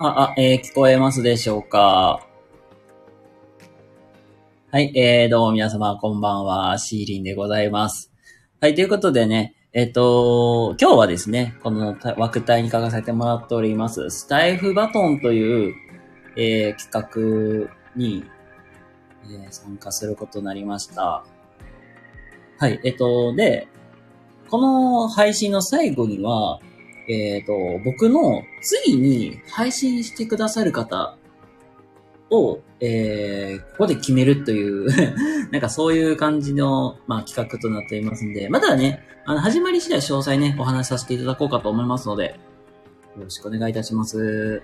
あ、あ、えー、聞こえますでしょうか？はい、えー、どうも皆様、こんばんは、シーリンでございます。はい、ということでね、えっ、と、今日はですね、この枠帯に書かせてもらっております、スタイフバトンという、えー、企画に、えー参加することになりました。はい、えっ、と、で、この配信の最後には、えっ、と、僕の次に配信してくださる方を、えー、ここで決めるという、なんかそういう感じの、まあ企画となっていますんで、まだね、あの、始まり次第詳細ね、お話しさせていただこうかと思いますので、よろしくお願いいたします。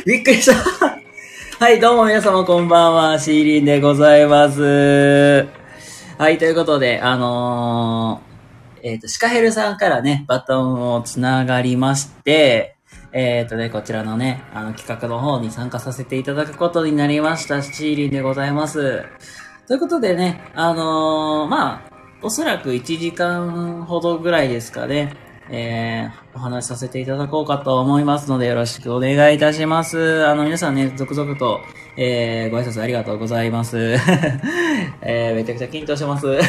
びっくりした。はい、どうも皆様こんばんは、シーリンでございます。はい、ということで、あのー、えっ、と、シカヘルさんからね、バトンをつながりまして、えっ、とね、こちらのね、あの企画の方に参加させていただくことになりました、シーリンでございます。ということでね、あのー、まあ、おそらく1時間ほどぐらいですかね、えー、お話しさせていただこうかと思いますので、よろしくお願いいたします。あの、皆さんね、続々と、えー、ご挨拶ありがとうございます。えー、めちゃくちゃ緊張してます。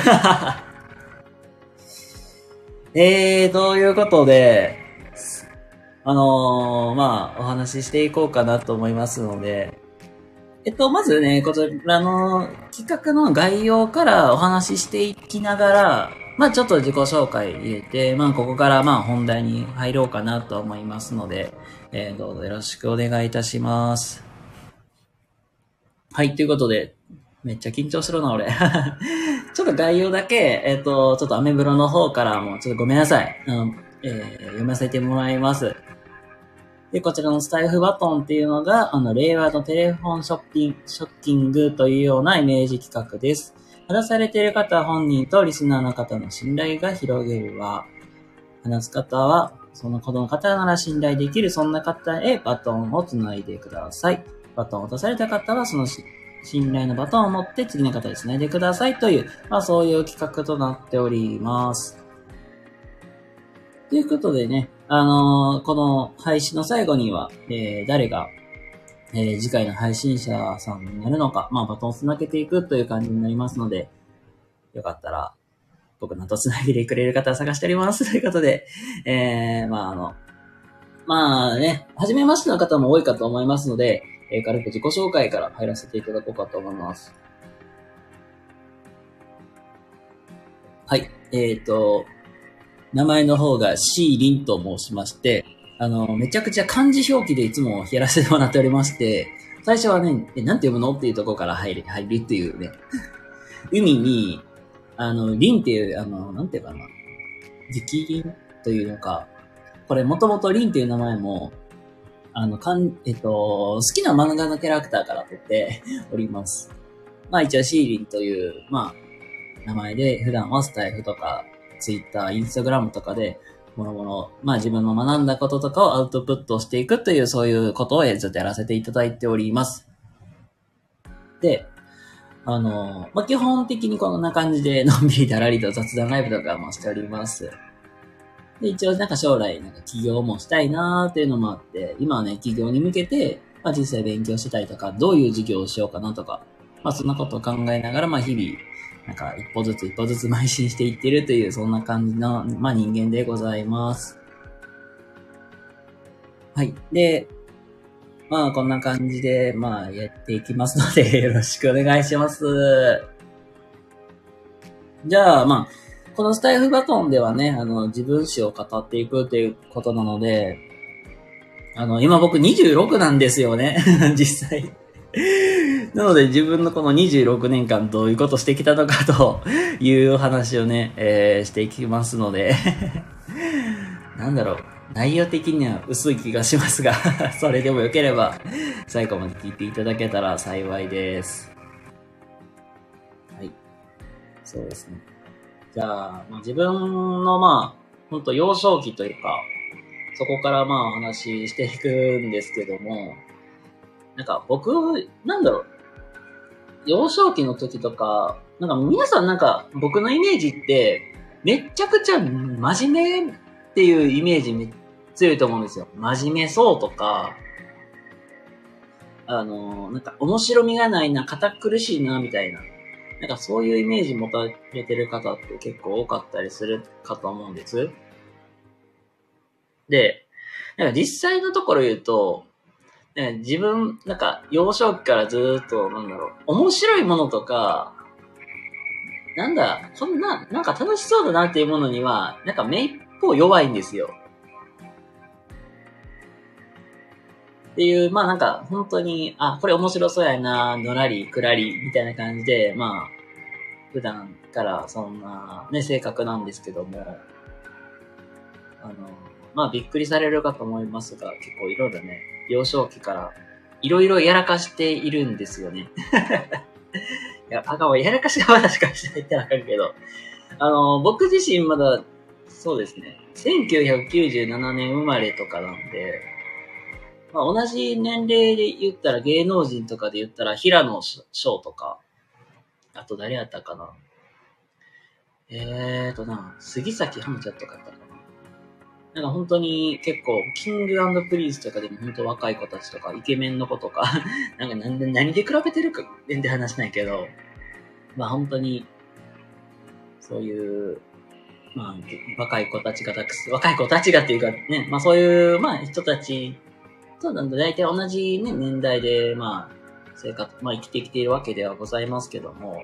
えー、ということで、あのー、まあ、お話ししていこうかなと思いますので、えっと、まずね、こちらの企画の概要からお話ししていきながら、まあちょっと自己紹介入れて、まあここからまあ本題に入ろうかなと思いますので、えーどうぞよろしくお願いいたします。はい、ということで、めっちゃ緊張するな、俺。ちょっと概要だけ、えっ、と、ちょっとアメブロの方からも、ちょっとごめんなさい。うん、えー読ませてもらいます。で、こちらのスタイフバトンっていうのが、あの、令和のテレフォンショッピング、ショッキングというようなイメージ企画です。話されている方本人とリスナーの方の信頼が広げるわ。話す方は、そのこの方なら信頼できる、そんな方へバトンをつないでください。バトンを渡された方は、その信頼のバトンを持って次の方につないでくださいという、まあそういう企画となっております。ということでね、あのーこの配信の最後には、えー誰が、えー次回の配信者さんになるのか、まあバトンをつなげていくという感じになりますので、よかったら、僕のとつなげてくれる方を探しております。ということで、えー、まああの、まあね、初めましての方も多いかと思いますので、えー軽く自己紹介から入らせていただこうかと思います。はい、えっ、と、名前の方がシーリンと申しまして、あの、めちゃくちゃ漢字表記でいつもやらせてもらっておりまして、最初はね、え、なんて読むのっていうところから入る、入るっていうね。海に、あの、リンっていう、あの、なんていうかな。直リンというのか、これもともとリンっていう名前も、あの、かん、えっと、好きな漫画のキャラクターから取って おります。まあ一応シーリンという、まあ、名前で普段はスタイフとか、ツイッター、インスタグラムとかで、もろもろ、まあ自分の学んだこととかをアウトプットしていくという、そういうことをずっとやらせていただいております。で、あの、まあ基本的にこんな感じで、のんびりだらりと雑談ライブとかもしております。で、一応なんか将来、なんか起業もしたいなーっていうのもあって、今はね、起業に向けて、まあ実際勉強してたりとか、どういう授業をしようかなとか、まあそんなことを考えながら、まあ日々、なんか一歩ずつ一歩ずつ邁進していってるという、そんな感じの、まあ人間でございます。はい。で、まあ、こんな感じで、まあ、やっていきますので、よろしくお願いします。じゃあ、まあ、このスタイフバトンではね、あの、自分史を語っていくということなので、あの、今僕26なんですよね。実際。なので自分のこの26年間どういうことしてきたのかと いう話をね、えー、していきますので なんだろう、内容的には薄い気がしますがそれでもよければ最後まで聞いていただけたら幸いです。はい。そうですね。じゃあ、まあ、自分のまあ、ほんと幼少期というか、そこからまあお話ししていくんですけども、なんか僕、なんだろう、幼少期の時とか、なんか皆さんなんか僕のイメージって、めちゃくちゃ真面目っていうイメージ強いと思うんですよ。真面目そうとか、あの、なんか面白みがないな、堅苦しいな、みたいな。なんかそういうイメージ持たれてる方って結構多かったりするかと思うんです。で、なんか実際のところ言うと、ね、自分、なんか、幼少期からずっと、なんだろう、面白いものとか、なんだ、こんな、なんか楽しそうだなっていうものには、なんかめいっぽう弱いんですよ。っていう、まあなんか、本当に、あ、これ面白そうやな、のらり、くらり、みたいな感じで、まあ、普段からそんな、ね、性格なんですけども、あの、まあびっくりされるかと思いますが、結構いろいろね、幼少期からいろいろやらかしているんですよね。いや、あかんわ、やらかしがまだしかしないってなかんけど、あの、僕自身まだ、そうですね、1997年生まれとかなんで、まあ、同じ年齢で言ったら芸能人とかで言ったら平野翔とか、あと誰やったかな。えーとな、杉咲花ちゃんとかやったかな。んか本当に結構、 King & Prince とかでも本当若い子たちとか、イケメンの子とか、なんかなんで、何で比べてるか全然話しないけど、まあ本当に、そういう、まあ、若い子たちがたくさん、若い子たちがっていうかね、まあそういう、まあ人たちと大体同じね、年代で、まあ、生活、まあ生きてきているわけではございますけども、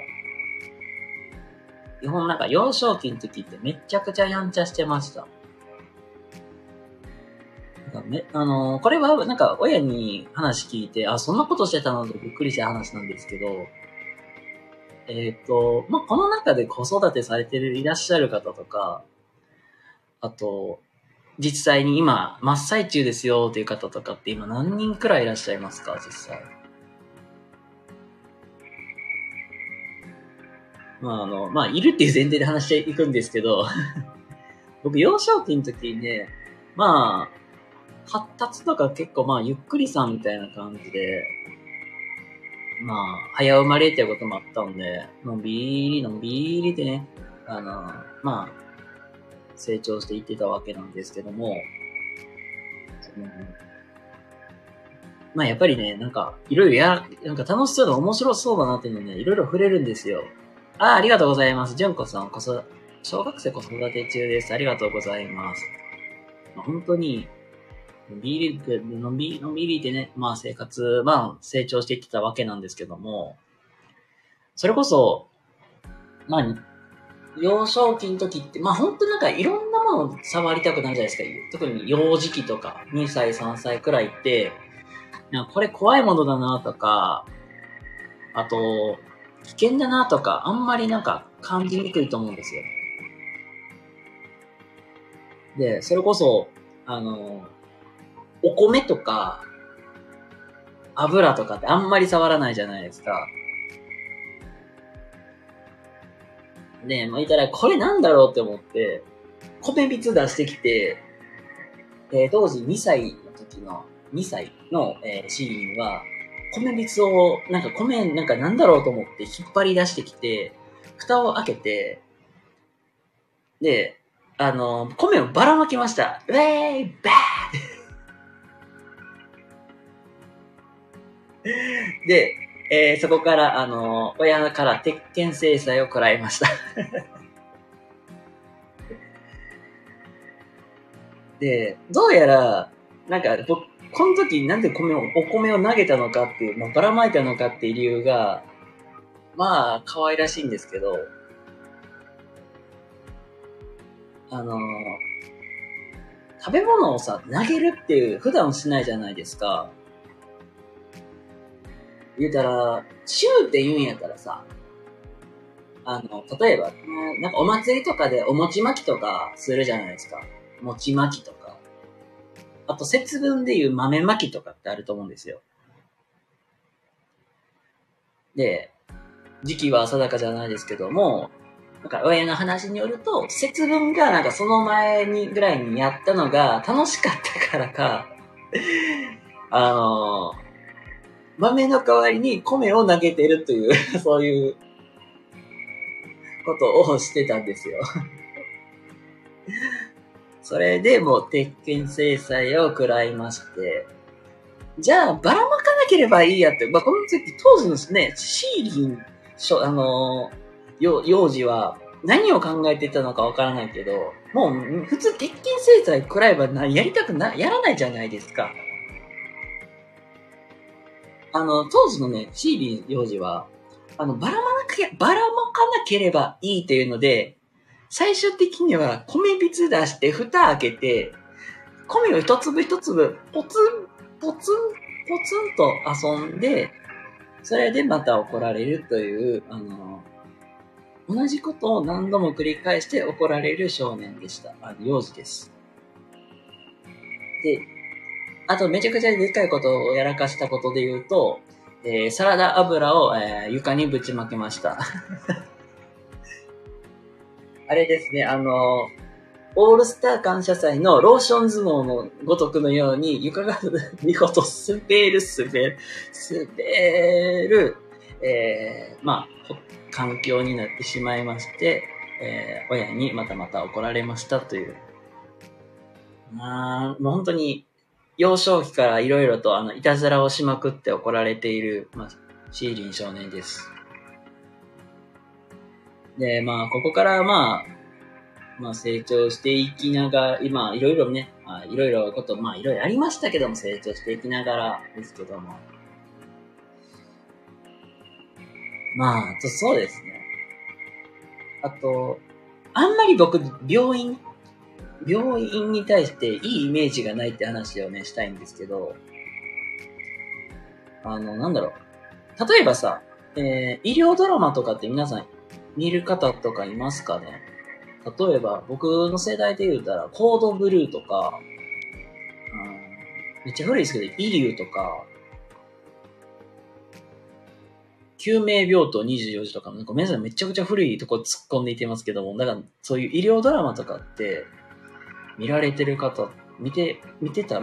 基本なんか幼少期の時ってめちゃくちゃやんちゃしてました。かね、あのー、これはなんか親に話聞いて、あ、そんなことしてたのってびっくりした話なんですけど、えっ、ー、と、まあ、この中で子育てされてるいらっしゃる方とか、あと、実際に今、真っ最中ですよっていう方とかって今何人くらいいらっしゃいますか実際。まあ、あの、まあ、いるっていう前提で話していくんですけど僕、幼少期の時にね、まあ、発達とか結構まあゆっくりさんみたいな感じで、まあ、早生まれっていうこともあったんで、のんびりのんびりでね、あの、まあ、成長していってたわけなんですけども、そのまあやっぱりね、なんか、いろいろや、なんか楽しそうで面白そうだなっていうのね、いろいろ触れるんですよ。あ、ありがとうございます。純子さん、こそ、小学生子育て中です。ありがとうございます。まあ、本当に、のんびり、のびり、のびりでね、まあ生活、まあ成長していってたわけなんですけども、それこそ、まあ、幼少期の時って、まあ本当なんかいろんなものを触りたくなるじゃないですか。特に幼児期とか、2歳、3歳くらいって、なんかこれ怖いものだなとか、あと、危険だなとか、あんまりなんか感じにくいと思うんですよ。で、それこそ、あの、お米とか、油とかってあんまり触らないじゃないですか。で、まあ、言ったら、これなんだろうって思って、米びつ出してきて、えー、当時2歳の時の、2歳の、えー、シーンは、米びつを、なんか米、なんかなんだろうと思って引っ張り出してきて、蓋を開けて、で、あの、米をばらまきました。ウェーイバーで、えー、そこから、あの、親から鉄拳制裁を食らいました で、どうやら、なんか僕、この時なんで米を、お米を投げたのかっていう、まあ、ばらまいたのかっていう理由が、まあ、可愛らしいんですけど、あのー、食べ物をさ、投げるっていう普段しないじゃないですか。言うたら、シューって言うんやったらさ、あの、例えば、なんかお祭りとかでお餅巻きとかするじゃないですか。餅巻きとか。あと節分でいう豆巻きとかってあると思うんですよ。で、時期は定かじゃないですけども、なんか親の話によると、節分がなんかその前にぐらいにやったのが楽しかったからか、あのー、豆の代わりに米を投げてるという そういうことをしてたんですよ それでもう鉄拳制裁を食らいまして、じゃあばらまかなければいいやって、まあ、この時、当時のね、シーリン、あの、幼児は何を考えてたのかわからないけど、もう普通鉄拳制裁食らえばなやりたくな、やらないじゃないですか。あの、当時のね、シーリン幼児は、あの、ばらまなけ、ばらまかなければいいっていうので、最終的には米びつ出して蓋開けて、米を一粒一粒ポツン、ポツン、ポツンと遊んで、それでまた怒られるという、あの、同じことを何度も繰り返して怒られる少年でした。あの、幼児です。で、あとめちゃくちゃでかいことをやらかしたことで言うと、えー、サラダ油を、えー、床にぶちまけました。あれですね、あの、オールスター感謝祭のローション相撲のごとくのように、床が見事滑る、滑る、滑る、えー、まあ、環境になってしまいまして、えー、親にまたまた怒られましたという。まあ、もう本当に、幼少期からいろいろとあの、いたずらをしまくって怒られている、まあ、シーリン少年です。で、まあ、ここからまあ、まあ、成長していきながら、今、いろいろね、いろいろこと、まあ、いろいろありましたけども、成長していきながらですけども。まあ、とそうですね。あと、あんまり僕、病院、病院に対していいイメージがないって話をね、したいんですけど、あの、なんだろう。例えばさ、えー、医療ドラマとかって皆さん見る方とかいますかね？例えば、僕の世代で言うたら、コードブルーとか、うん、めっちゃ古いですけど、イリューとか、救命病棟24時とか、ごめんなさい、めちゃくちゃ古いとこ突っ込んでいてますけども、だから、そういう医療ドラマとかって、見られてる方、見て、見てた、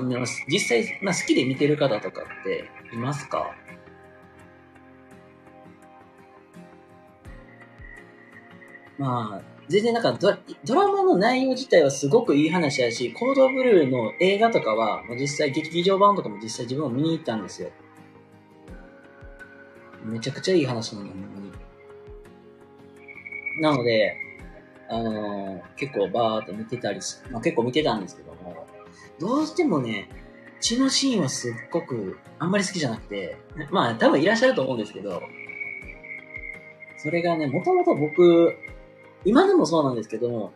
実際、まあ、好きで見てる方とかっていますか？まあ、全然なんかドドラマの内容自体はすごくいい話やし、コードブルーの映画とかは、もう実際劇場版とかも実際自分も見に行ったんですよ。めちゃくちゃいい話なのに。なので、あのー、結構バーっと見てたりし、まあ、結構見てたんですけども、どうしてもね、血のシーンはすっごくあんまり好きじゃなくて、まあ多分いらっしゃると思うんですけど、それがね、もともと僕、今でもそうなんですけども、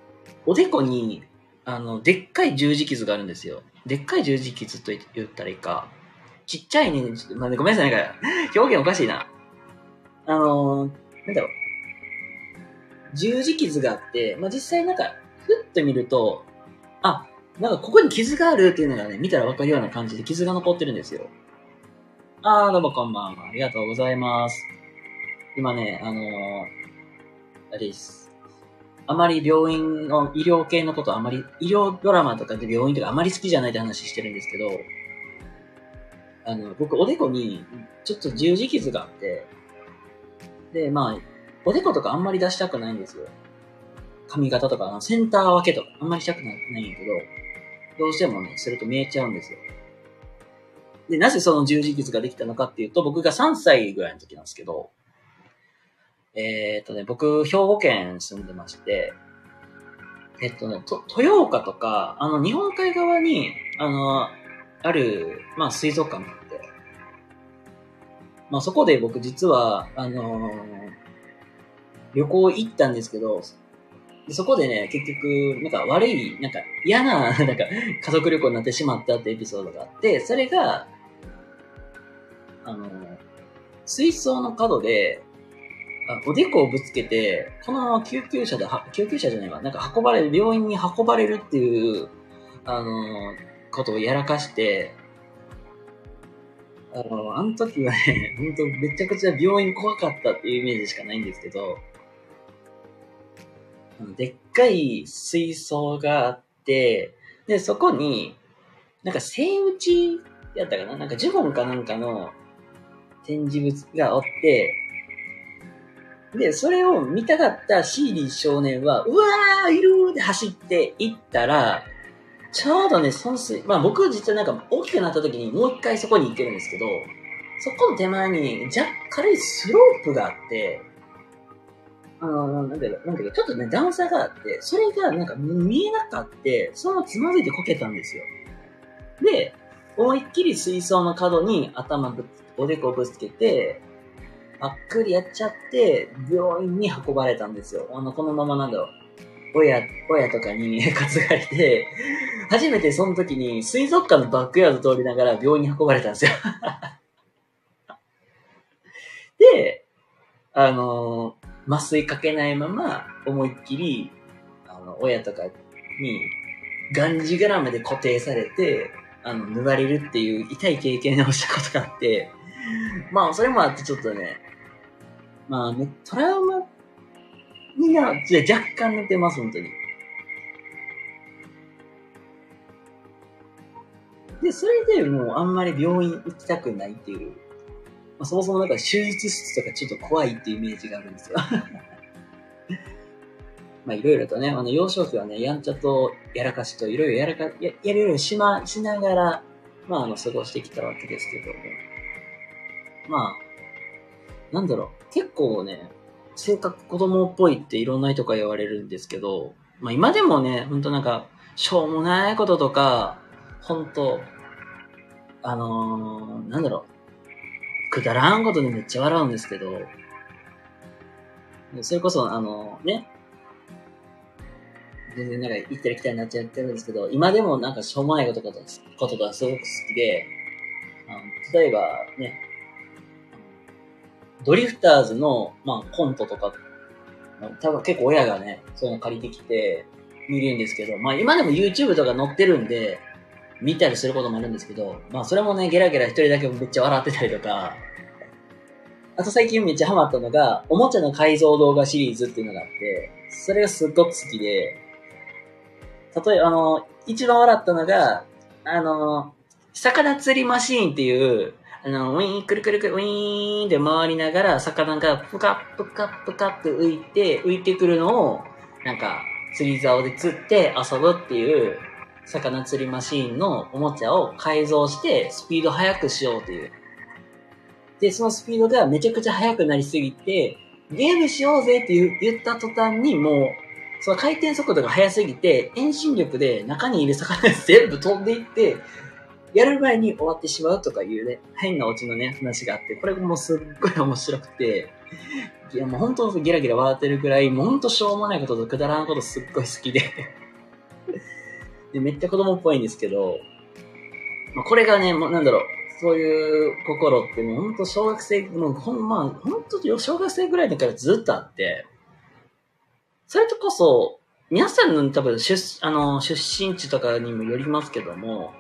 おでこに、あの、でっかい十字傷があるんですよ。でっかい十字傷と言ったらいいか。ちっちゃいね、ちょっとまあ、ごめんなさい、なんか、表現おかしいな。あのー、なんだろう。十字傷があって、まあ、実際なんか、ふっと見ると、あ、なんかここに傷があるっていうのがね、見たらわかるような感じで傷が残ってるんですよ。あー、どうもこんばんは。ありがとうございます。今ね、あのー、あれです。あまり病院の医療系のことあまり、医療ドラマとかで病院とかあまり好きじゃないって話してるんですけど、あの、僕おでこにちょっと十字傷があって、で、まあ、おでことかあんまり出したくないんですよ。髪型とか、センター分けとかあんまりしたくないんやけど、どうしてもね、すると見えちゃうんですよ。で、なぜその十字傷ができたのかっていうと、僕が3歳ぐらいの時なんですけど、えっ、とね、僕、兵庫県住んでまして、えっとね、と、豊岡とか、あの、日本海側に、あの、ある、まあ水族館があって、まあそこで僕実は、あのー旅行行ったんですけど、そこでね、結局、なんか悪い、なんか嫌な、なんか家族旅行になってしまったってエピソードがあって、それが、あの、水槽の角で、あおでこをぶつけて、このまま救急車で、救急車じゃないわ、なんか運ばれる、病院に運ばれるっていう、あの、ことをやらかして、あの、あの時はね、本当めちゃくちゃ病院怖かったっていうイメージしかないんですけど、でっかい水槽があって、で、そこに、なんか、セイウチやったかな？なんか、ジュゴンかなんかの展示物があって、で、それを見たかったシーリー少年は、うわー、いるーって走って行ったら、ちょうどね、その水、まあ僕実はなんか大きくなった時にもう一回そこに行ってるんですけど、そこの手前に若干軽いスロープがあって、あの、なんだろう、なんだろう、ちょっとね、段差があって、それがなんか見えなかって、そのつまずいてこけたんですよ。で、思いっきり水槽の角に頭ぶつ、おでこぶつけて、ばっくりやっちゃって、病院に運ばれたんですよ。あの、このままなんだろう、親、親とかに担がれて、初めてその時に水族館のバックヤード通りながら病院に運ばれたんですよ。で、あのー麻酔かけないまま、思いっきり、あの、親とかに、がんじがらめで固定されて、あの、抜かれるっていう痛い経験をしたことがあって、まあ、それもあってちょっとね、まあ、ね、トラウマにな、じゃ若干似てます、本当に。で、それでもうあんまり病院行きたくないっていう、まあ、そもそもなんか手術室とかちょっと怖いっていうイメージがあるんですよ。まあいろいろとね、あの幼少期はね、やんちゃとやらかしといろいろやらか、や、やるようしま、しながら、まああの過ごしてきたわけですけども。まあ、なんだろう、結構ね、性格子供っぽいっていろんな人から言われるんですけど、まあ今でもね、ほんとなんか、しょうもないこととか、ほんと、あのーなんだろう、くだらんことでめっちゃ笑うんですけど、それこそ、あのね、全然なんか行ったり来たりになっちゃってるんですけど、今でもなんかしょうもないこととかことがすごく好きで、あの例えばね、ドリフターズの、まあ、コントとか、多分結構親がね、そういうの借りてきて見るんですけど、まあ今でも YouTube とか載ってるんで、見たりすることもあるんですけど、まあそれもね、ゲラゲラ一人だけめっちゃ笑ってたりとか、あと最近めっちゃハマったのが、おもちゃの改造動画シリーズっていうのがあって、それがすっごく好きで、例えばあの、一番笑ったのが、あの、魚釣りマシーンっていう、あの、ウィーン、くるくるくる、ウィーンで回りながら、魚がぷかぷかぷかって浮いて、浮いてくるのを、なんか、釣り竿で釣って遊ぶっていう、魚釣りマシーンのおもちゃを改造して、スピード速くしようという。で、そのスピードがめちゃくちゃ速くなりすぎて、ゲームしようぜって言った途端にもう、その回転速度が速すぎて、遠心力で中にいる魚が全部飛んでいって、やる前に終わってしまうとかいうね、変なオチのね、話があって、これもすっごい面白くて、いやもう本当にギラギラ笑ってるくらい、もう本当しょうもないこととくだらんことすっごい好きで。で、めっちゃ子供っぽいんですけど、まあ、これがね、もうなんだろう、そういう心ってもう本当小学生、もうほんま、本当小学生ぐらいだからずっとあって、それとこそ、皆さんの多分出、あの、出身地とかにもよりますけども、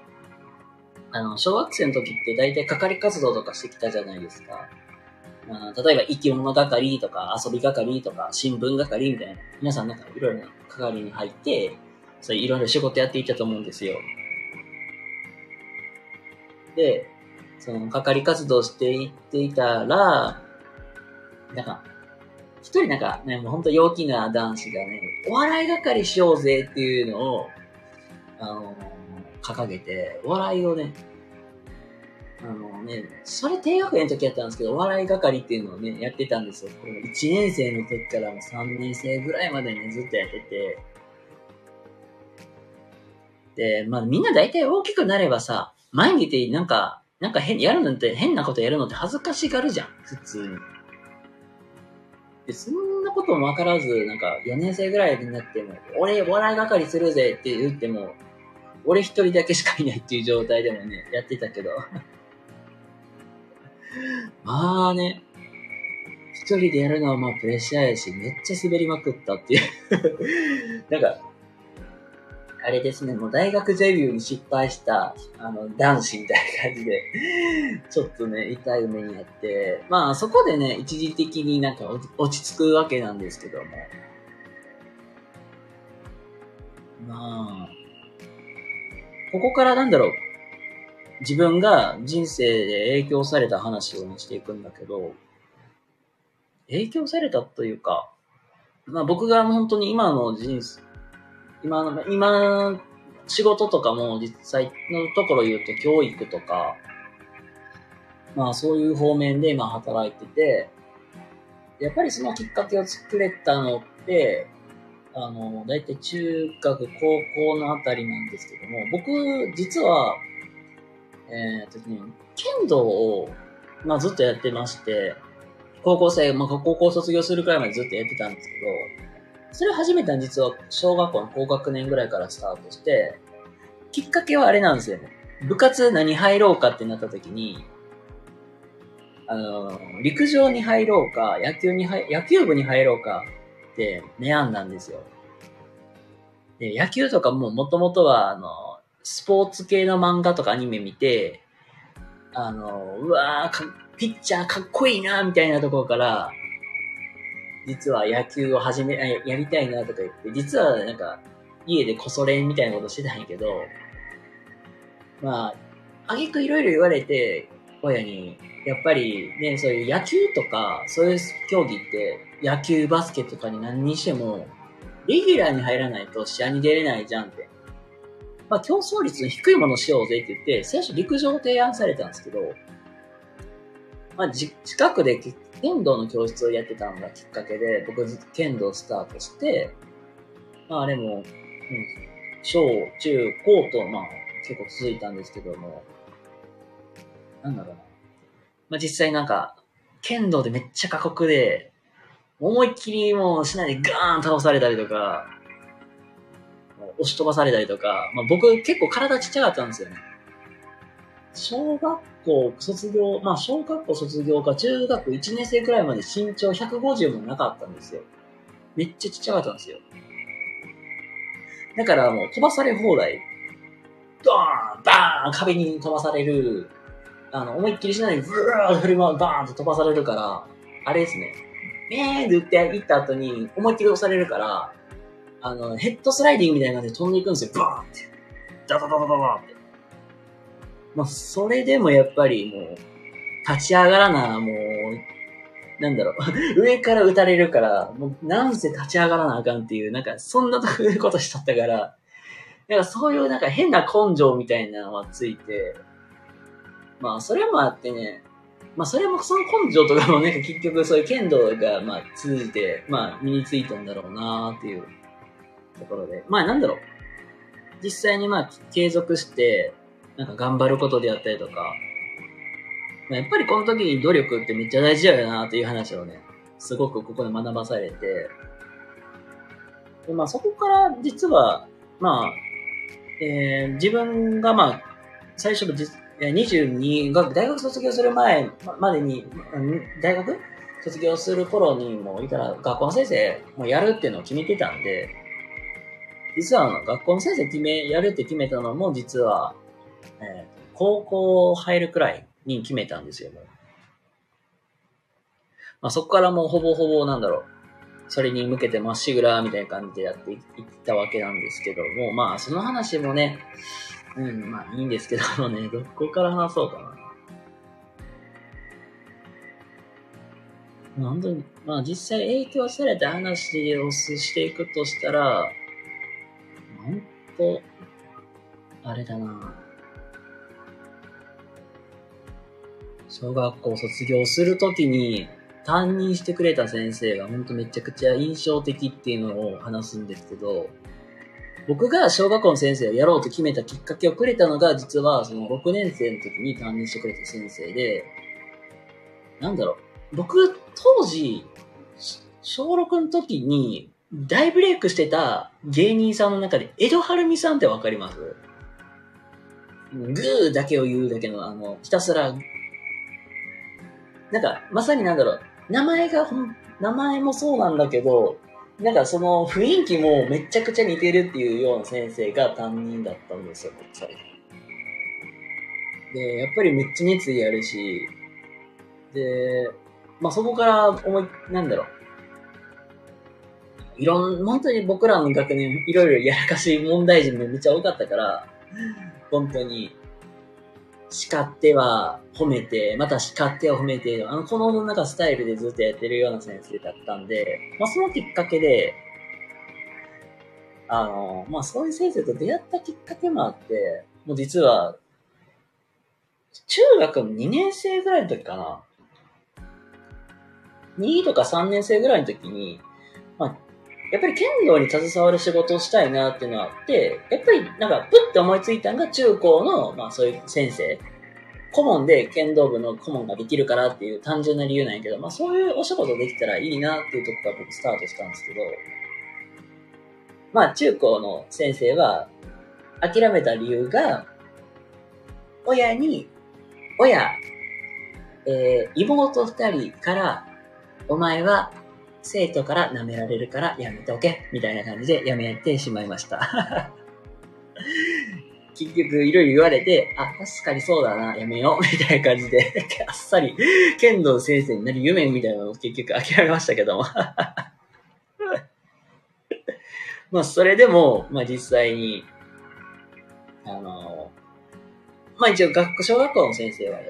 あの、小学生の時って大体係活動とかしてきたじゃないですか。あ例えば、生き物係とか、遊び係とか、新聞係みたいな。皆さんなんかいろいろな係に入って、そういろいろ仕事やっていたと思うんですよ。で、その、係活動していっていたら、なんか、一人なんかね、もうほんと陽気な男子がね、お笑い係しようぜっていうのを、あの掲げて、お笑いをね、あのね、それ低学年の時やったんですけど、お笑い係っていうのをね、やってたんですよ。これ1年生の時からも3年生ぐらいまでね、ずっとやってて。で、まあみんな大体大きくなればさ、前に出て、なんか、なんか変、やるのって、変なことやるのって恥ずかしがるじゃん、普通に。で、そんなこともわからず、なんか、4年生ぐらいになっても、俺、笑い係するぜって言っても、俺一人だけしかいないっていう状態でもね、やってたけど。まあね、一人でやるのはまあプレッシャーやし、めっちゃ滑りまくったっていう なんか、あれですね、もう大学デビューに失敗した、あの、男子みたいな感じで、ちょっとね、痛い目にあって、まあそこでね、一時的になんか落ち着くわけなんですけども。まあ、ここからなんだろう、自分が人生で影響された話をしていくんだけど、影響されたというか、まあ僕が本当に今の人生、今の、今、仕事とかも実際のところ言うと教育とか、まあそういう方面で今働いてて、やっぱりそのきっかけを作れたのって、あの、だいたい中学、高校のあたりなんですけども、僕、実は、えー、とね、剣道を、まあずっとやってまして、高校生、まあ高校卒業するくらいまでずっとやってたんですけど、それを始めたの実は小学校の高学年ぐらいからスタートして、きっかけはあれなんですよね。部活何入ろうかってなった時に、あの、陸上に入ろうか、野球に入、野球部に入ろうかって悩んだんですよ。で、野球とかももともとは、あの、スポーツ系の漫画とかアニメ見て、あの、うわーピッチャーかっこいいな、みたいなところから、実は野球を始め、やりたいなとか言って、実はなんか、家でこそ練みたいなことしてたんやけど、まあ、あげくいろいろ言われて、親に、やっぱりね、そういう野球とか、そういう競技って、野球、バスケとかに何にしても、レギュラーに入らないと試合に出れないじゃんって。まあ、競争率の低いものしようぜって言って、最初陸上を提案されたんですけど、まあ、近くで剣道の教室をやってたのがきっかけで、僕ずっと剣道スタートして、まああれも、うん、小、中、高と、まあ結構続いたんですけども、なんだろうな。まあ実際なんか、剣道でめっちゃ過酷で、思いっきりもうしないでガーン倒されたりとか、押し飛ばされたりとか、まあ僕結構体ちっちゃかったんですよね。小学校卒業、まあ小学校卒業か中学1年生くらいまで身長150もなかったんですよ。めっちゃちっちゃかったんですよ。だからもう飛ばされ放題。ドーンバーン壁に飛ばされる。あの、思いっきりしないでブーン振り回バーンと飛ばされるから、あれですね。めーって打って行った後に思いっきり押されるから、あの、ヘッドスライディングみたいな感じで飛んでいくんですよ。バーンって。ダダダダダダって。まあ、それでもやっぱりもう、立ち上がらな、もう、なんだろう、上から撃たれるから、もう、なんせ立ち上がらなあかんっていう、なんか、そんなことしちゃったから、なんかそういうなんか変な根性みたいなのがついて、まあ、それもあってね、まあ、それも、その根性とかもね、結局そういう剣道が、まあ、通じて、まあ、身についたんだろうなっていうところで、まあ、なんだろう。実際にまあ、継続して、なんか頑張ることであったりとか、まあ、やっぱりこの時に努力ってめっちゃ大事だよなっていう話をね、すごくここで学ばされて、でまあそこから実は、まあ、えー、自分がまあ、最初の22が大学卒業する前までに、大学？卒業する頃にもいたら学校の先生もやるっていうのを決めてたんで、実は学校の先生決め、やるって決めたのも実はえー、高校入るくらいに決めたんですよ、もう。まあ、そこからもうほぼほぼなんだろう。それに向けてまっしぐらみたいな感じでやっていったわけなんですけども、まあその話もね、うん、まあいいんですけどもね、どこから話そうかな。本当に、まあ実際影響された話をしていくとしたら、本当、あれだな。小学校卒業するときに担任してくれた先生が本当めちゃくちゃ印象的っていうのを話すんですけど、僕が小学校の先生をやろうと決めたきっかけをくれたのが、実はその6年生の時に担任してくれた先生で、なんだろう、僕、当時、小6の時に大ブレイクしてた芸人さんの中で、江戸晴美さんってわかります？グーだけを言うだけの、あの、ひたすら、なんか、まさになんだろう、名前が、名前もそうなんだけど、なんかその 雰囲気もめちゃくちゃ似てるっていうような先生が担任だったんですよ、最初。で、やっぱりめっちゃ熱意あるし、で、まあそこから思い、なんだろう。いろん、本当に僕らの学年、いろいろやらかしい問題児もめっちゃ多かったから、本当に、叱っては褒めて、また叱っては褒めて、あの、このなんかスタイルでずっとやってるような先生だったんで、まあそのきっかけで、あの、まあそういう先生と出会ったきっかけもあって、もう実は、中学の2年生ぐらいの時かな。2とか3年生ぐらいの時に、まあ、やっぱり剣道に携わる仕事をしたいなっていうのがあって、やっぱりなんか、プッて思いついたのが中高の、まあそういう先生。顧問で剣道部の顧問ができるからっていう単純な理由なんやけど、まあそういうお仕事できたらいいなっていうとこから僕スタートしたんですけど、まあ中高の先生は諦めた理由が、親に、親、えー、妹二人から、お前は生徒から舐められるからやめておけ、みたいな感じでやめてしまいました。結局いろいろ言われて、あ、確かにそうだな、やめよう、みたいな感じで、あっさり、剣道先生になる夢みたいなのを結局諦めましたけども。まあ、それでも、まあ実際に、あの、まあ一応学校、小学校の先生は、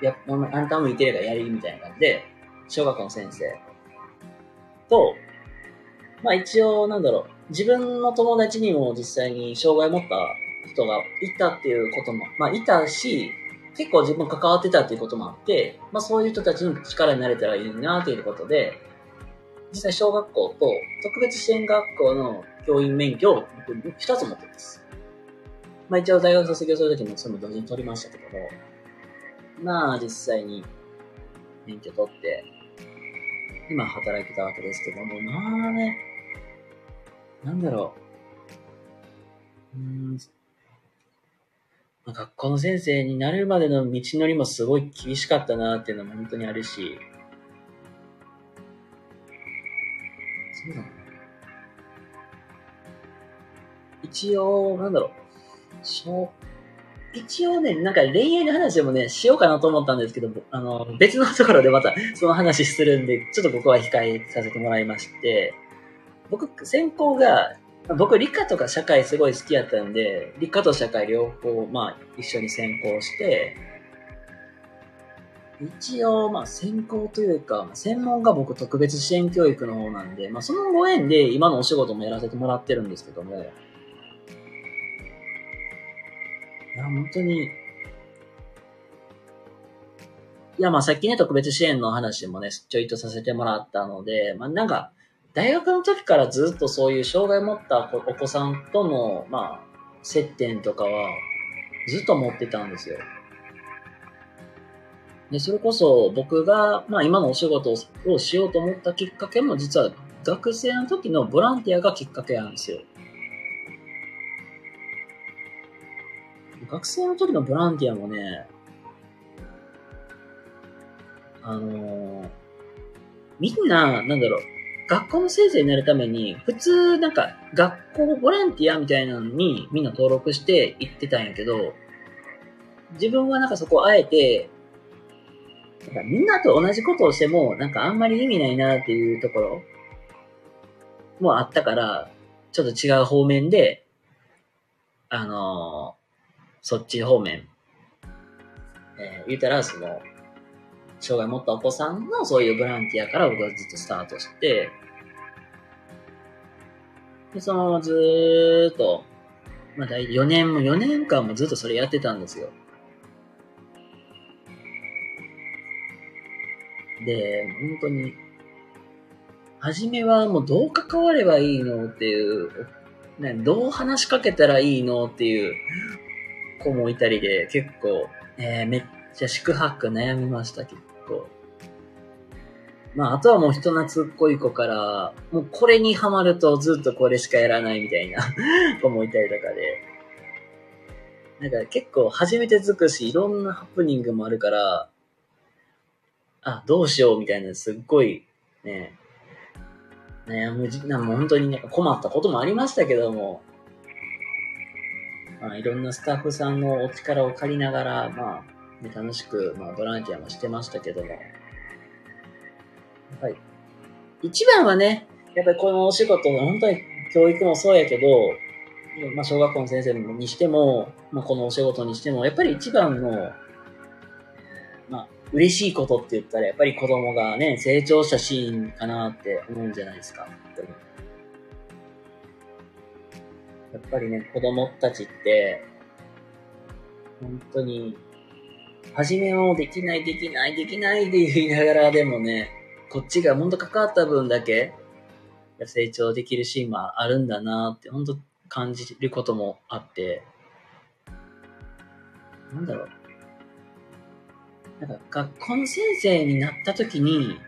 や、あんたもいてればやりみたいな感じで、小学校の先生と、まあ一応、なんだろう、自分の友達にも実際に障害を持った人がいたっていうことも、まあいたし、結構自分関わってたっていうこともあって、まあそういう人たちの力になれたらいいなということで、実際小学校と特別支援学校の教員免許を2つ持ってます。まあ一応大学卒業するときもそれも同時に取りましたけども、まあ実際に免許取って、今働いてたわけですけども、まあね、なんだろう。うん、まあ、学校の先生になるまでの道のりもすごい厳しかったなっていうのも本当にあるし、そうだな。一応、なんだろう。小一応ね、なんか恋愛の話でもね、しようかなと思ったんですけど、あの、別のところでまたその話するんで、ちょっとここは控えさせてもらいまして、僕、専攻が、僕理科とか社会すごい好きやったんで、理科と社会両方、まあ一緒に専攻して、一応、まあ専攻というか、専門が僕特別支援教育の方なんで、まあそのご縁で今のお仕事もやらせてもらってるんですけども、いや、本当に、いや、まあさっきね、特別支援の話もね、ちょいとさせてもらったので、まあなんか、大学の時からずっとそういう障害を持ったお子さんとの、まあ、接点とかは、ずっと持ってたんですよ。で、それこそ僕が、まあ今のお仕事をしようと思ったきっかけも実は学生の時のボランティアがきっかけなんですよ。学生の時のボランティアもね、あのー、みんな、なんだろう、学校の先生になるために、普通、なんか、学校ボランティアみたいなのにみんな登録して行ってたんやけど、自分はなんかそこあえて、なんかみんなと同じことをしても、なんかあんまり意味ないなっていうところもあったから、ちょっと違う方面で、あのそっち方面、えー、言うたら、その、障害持ったお子さんのそういうボランティアから僕はずっとスタートして、で、そのずーっと、まあ、大4年も、4年間もずっとそれやってたんですよ。で、本当に、初めはもうどう関わればいいのっていうね、どう話しかけたらいいのっていう子もいたりで、結構、えー、めっちゃ宿泊悩みました、結構。まあ、あとはもう人懐っこい子から、もうこれにハマるとずっとこれしかやらないみたいな 子もいたりとかで。なんか結構初めて尽くし、いろんなハプニングもあるから、あ、どうしようみたいなすっごいね、悩むじ、なんも本当になんか困ったこともありましたけども、まあいろんなスタッフさんのお力を借りながら、まあ、ね、楽しく、まあボランティアもしてましたけども、はい。一番はね、やっぱりこのお仕事本当に教育もそうやけど、まあ、小学校の先生にしても、まあ、このお仕事にしても、やっぱり一番の、まあ、嬉しいことって言ったら、やっぱり子供がね、成長したシーンかなって思うんじゃないですか。やっぱりね、子供たちって、本当に、初めはできない、できない、できないって言いながらでもね、こっちが本当関わった分だけ、成長できるシーンもあるんだなって、本当感じることもあって、なんだろう。なんか学校の先生になった時に、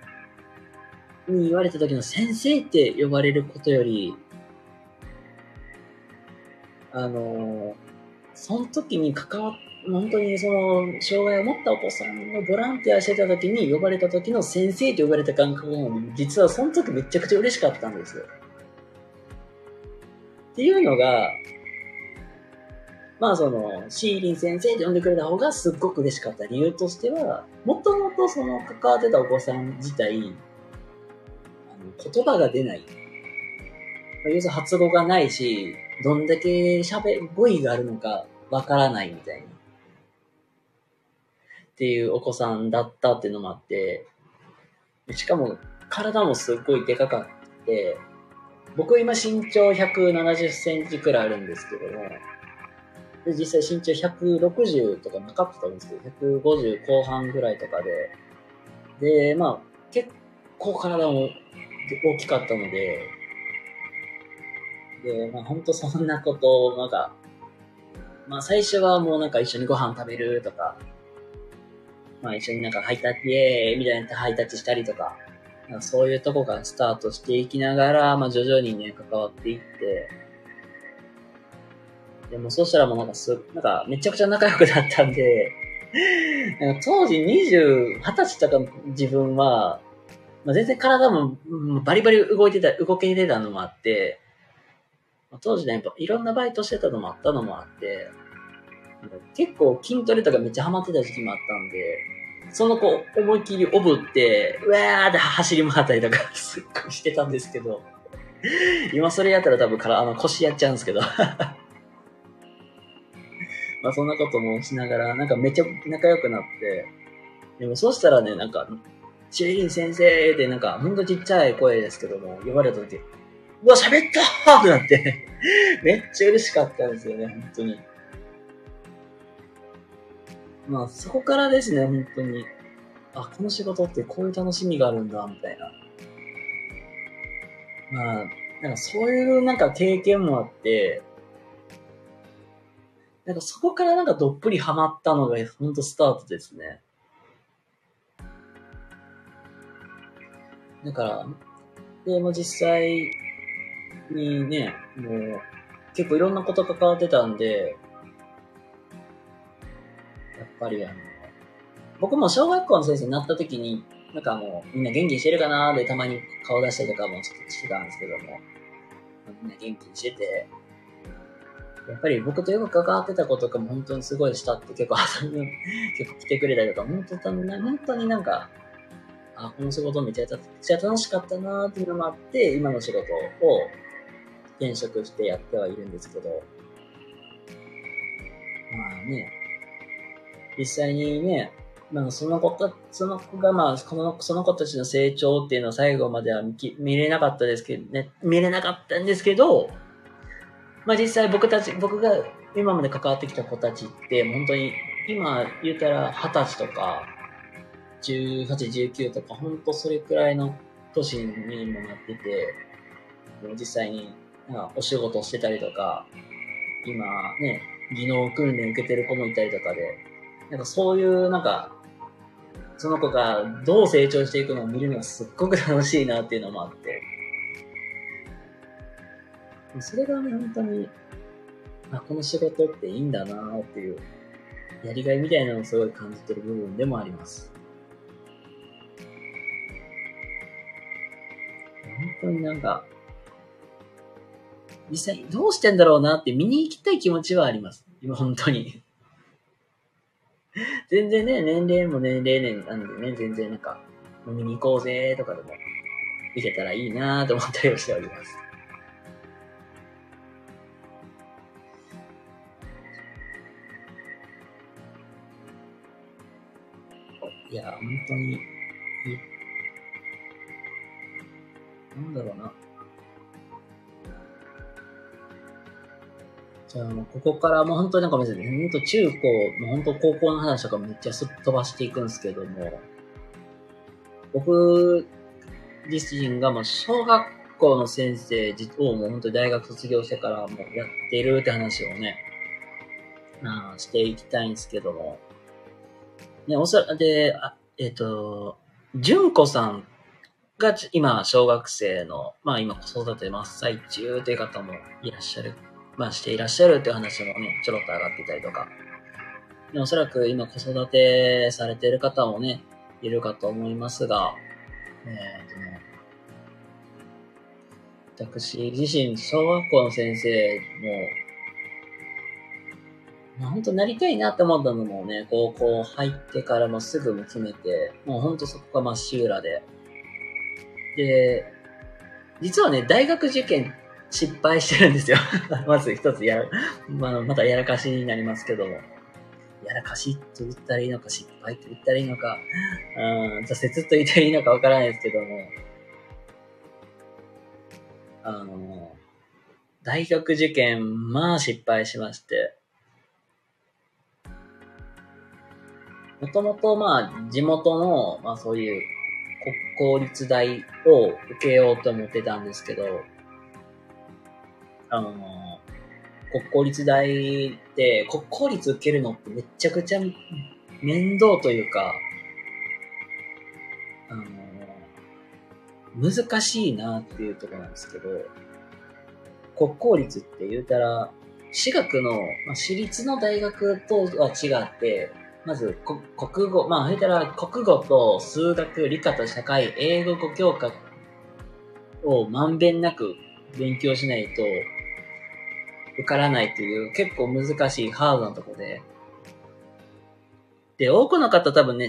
に言われた時の先生って呼ばれることより、あの、その時に関わっ、本当にその、障害を持ったお子さんのボランティアしてた時に呼ばれた時の先生と呼ばれた感覚も、実はその時めちゃくちゃ嬉しかったんですよ。っていうのが、まあその、シーリン先生って呼んでくれた方がすっごく嬉しかった理由としては、もともとその関わってたお子さん自体、あの言葉が出ない。要するに発語がないし、どんだけ喋、語彙があるのかわからないみたいな。っていうお子さんだったっていうのもあって、しかも体もすっごいでかかって、僕今身長170センチくらいあるんですけども、で実際身長160とかなかったんですけど、150後半ぐらいとかで、で、まあ、結構体も大きかったので、で、まあ本当そんなことを、なんか、まあ最初はもうなんか一緒にご飯食べるとか、まあ一緒になんかハイタッチ、イエーみたいなハイタッチしたりとか、かそういうとこからスタートしていきながら、まあ徐々にね、関わっていって、でもそうしたらもうなんかす、なんかめちゃくちゃ仲良くなったんで、なんか当時20、20歳とか自分は、まあ、全然体もバリバリ動いてた、動けてたのもあって、当時ね、やっぱいろんなバイトしてたのもあったのもあって、結構筋トレとかめっちゃハマってた時期もあったんで、その子思いっきりおぶって、うわーって走り回ったりとか すっごいしてたんですけど、今それやったら多分からあの腰やっちゃうんですけど。まあそんなこともしながら、なんかめっちゃ仲良くなって、でもそうしたらね、なんか、シェリン先生でなんか、ほんとちっちゃい声ですけども、呼ばれた時、うわ、喋ったーってなって めっちゃ嬉しかったんですよね、本当に。まあ、そこからですね、本当に。あ、この仕事ってこういう楽しみがあるんだ、みたいな。まあ、なんかそういうなんか経験もあって、なんかそこからなんかどっぷりハマったのがほんとスタートですね。だから、で、も実際にね、もう結構いろんなこと関わってたんで、やっぱりあの、僕も小学校の先生になった時に、なんかもうみんな元気にしてるかなーでたまに顔出したりとかもしてたんですけども、みんな元気にしてて、やっぱり僕とよく関わってた子とかも本当にすごいしたって結構遊びに結構来てくれたりとか、本当に本当になんか、あ、この仕事めちゃくちゃ楽しかったなーっていうのもあって、今の仕事を転職してやってはいるんですけど、まあね、実際にね、まあ、その子た、その子が、まあ、この、その子たちの成長っていうのは最後までは見見れなかったですけどね、見れなかったんですけど、まあ実際僕たち、僕が今まで関わってきた子たちって、本当に、今言ったら二十歳とか、18、19とか、本当それくらいの年にもなってて、実際になんかお仕事してたりとか、今ね、技能訓練受けてる子もいたりとかで、なんかそういうなんか、その子がどう成長していくのを見るのがすっごく楽しいなっていうのもあって、それがね、本当に、あ、この仕事っていいんだなっていう、やりがいみたいなのをすごい感じてる部分でもあります。本当になんか、実際どうしてんだろうなって見に行きたい気持ちはあります。今本当に。全然ね、年齢も年齢年なんでね、全然なんか、飲みに行こうぜとかでも、行けたらいいなと思ったりはしております。いや、本当に、なんだろうな。じゃあもうここからもう本当になんか別に、本当中高、もう本当高校の話とかめっちゃすっ飛ばしていくんですけども、僕自身がもう小学校の先生をもう本当に大学卒業してからもうやってるって話をね、あ、していきたいんですけども、ね、おそらで、あえっ、ー、と、純子さんが今、小学生の、まあ今子育て真っ最中という方もいらっしゃる、まあしていらっしゃるという話もね、ちょろっと上がっていたりとか。おそらく今子育てされている方もね、いるかと思いますが、えっ、とね、私自身、小学校の先生も、まあ、本当なりたいなって思ったのもね、高校入ってからもすぐ決めて、もう本当そこがまっしぐらで。で、実はね、大学受験失敗してるんですよ。まず一つやら、まあ、またやらかしになりますけども。やらかしと言ったらいいのか、失敗と言ったらいいのか、うん、挫折と言ったらいいのかわからないですけども。あの、大学受験、まあ失敗しまして。もともとまあ地元の、まあそういう国公立大を受けようと思ってたんですけど、あの、国公立大って、国公立受けるのってめちゃくちゃ面倒というか、あの、難しいなっていうところなんですけど、国公立って言うたら、私学の、まあ、私立の大学とは違って、まず、国語、まあ、言ったら、国語と数学、理科と社会、英語5教科をまんべんなく勉強しないと、受からないという結構難しいハードなとこで、で、多くの方多分ね、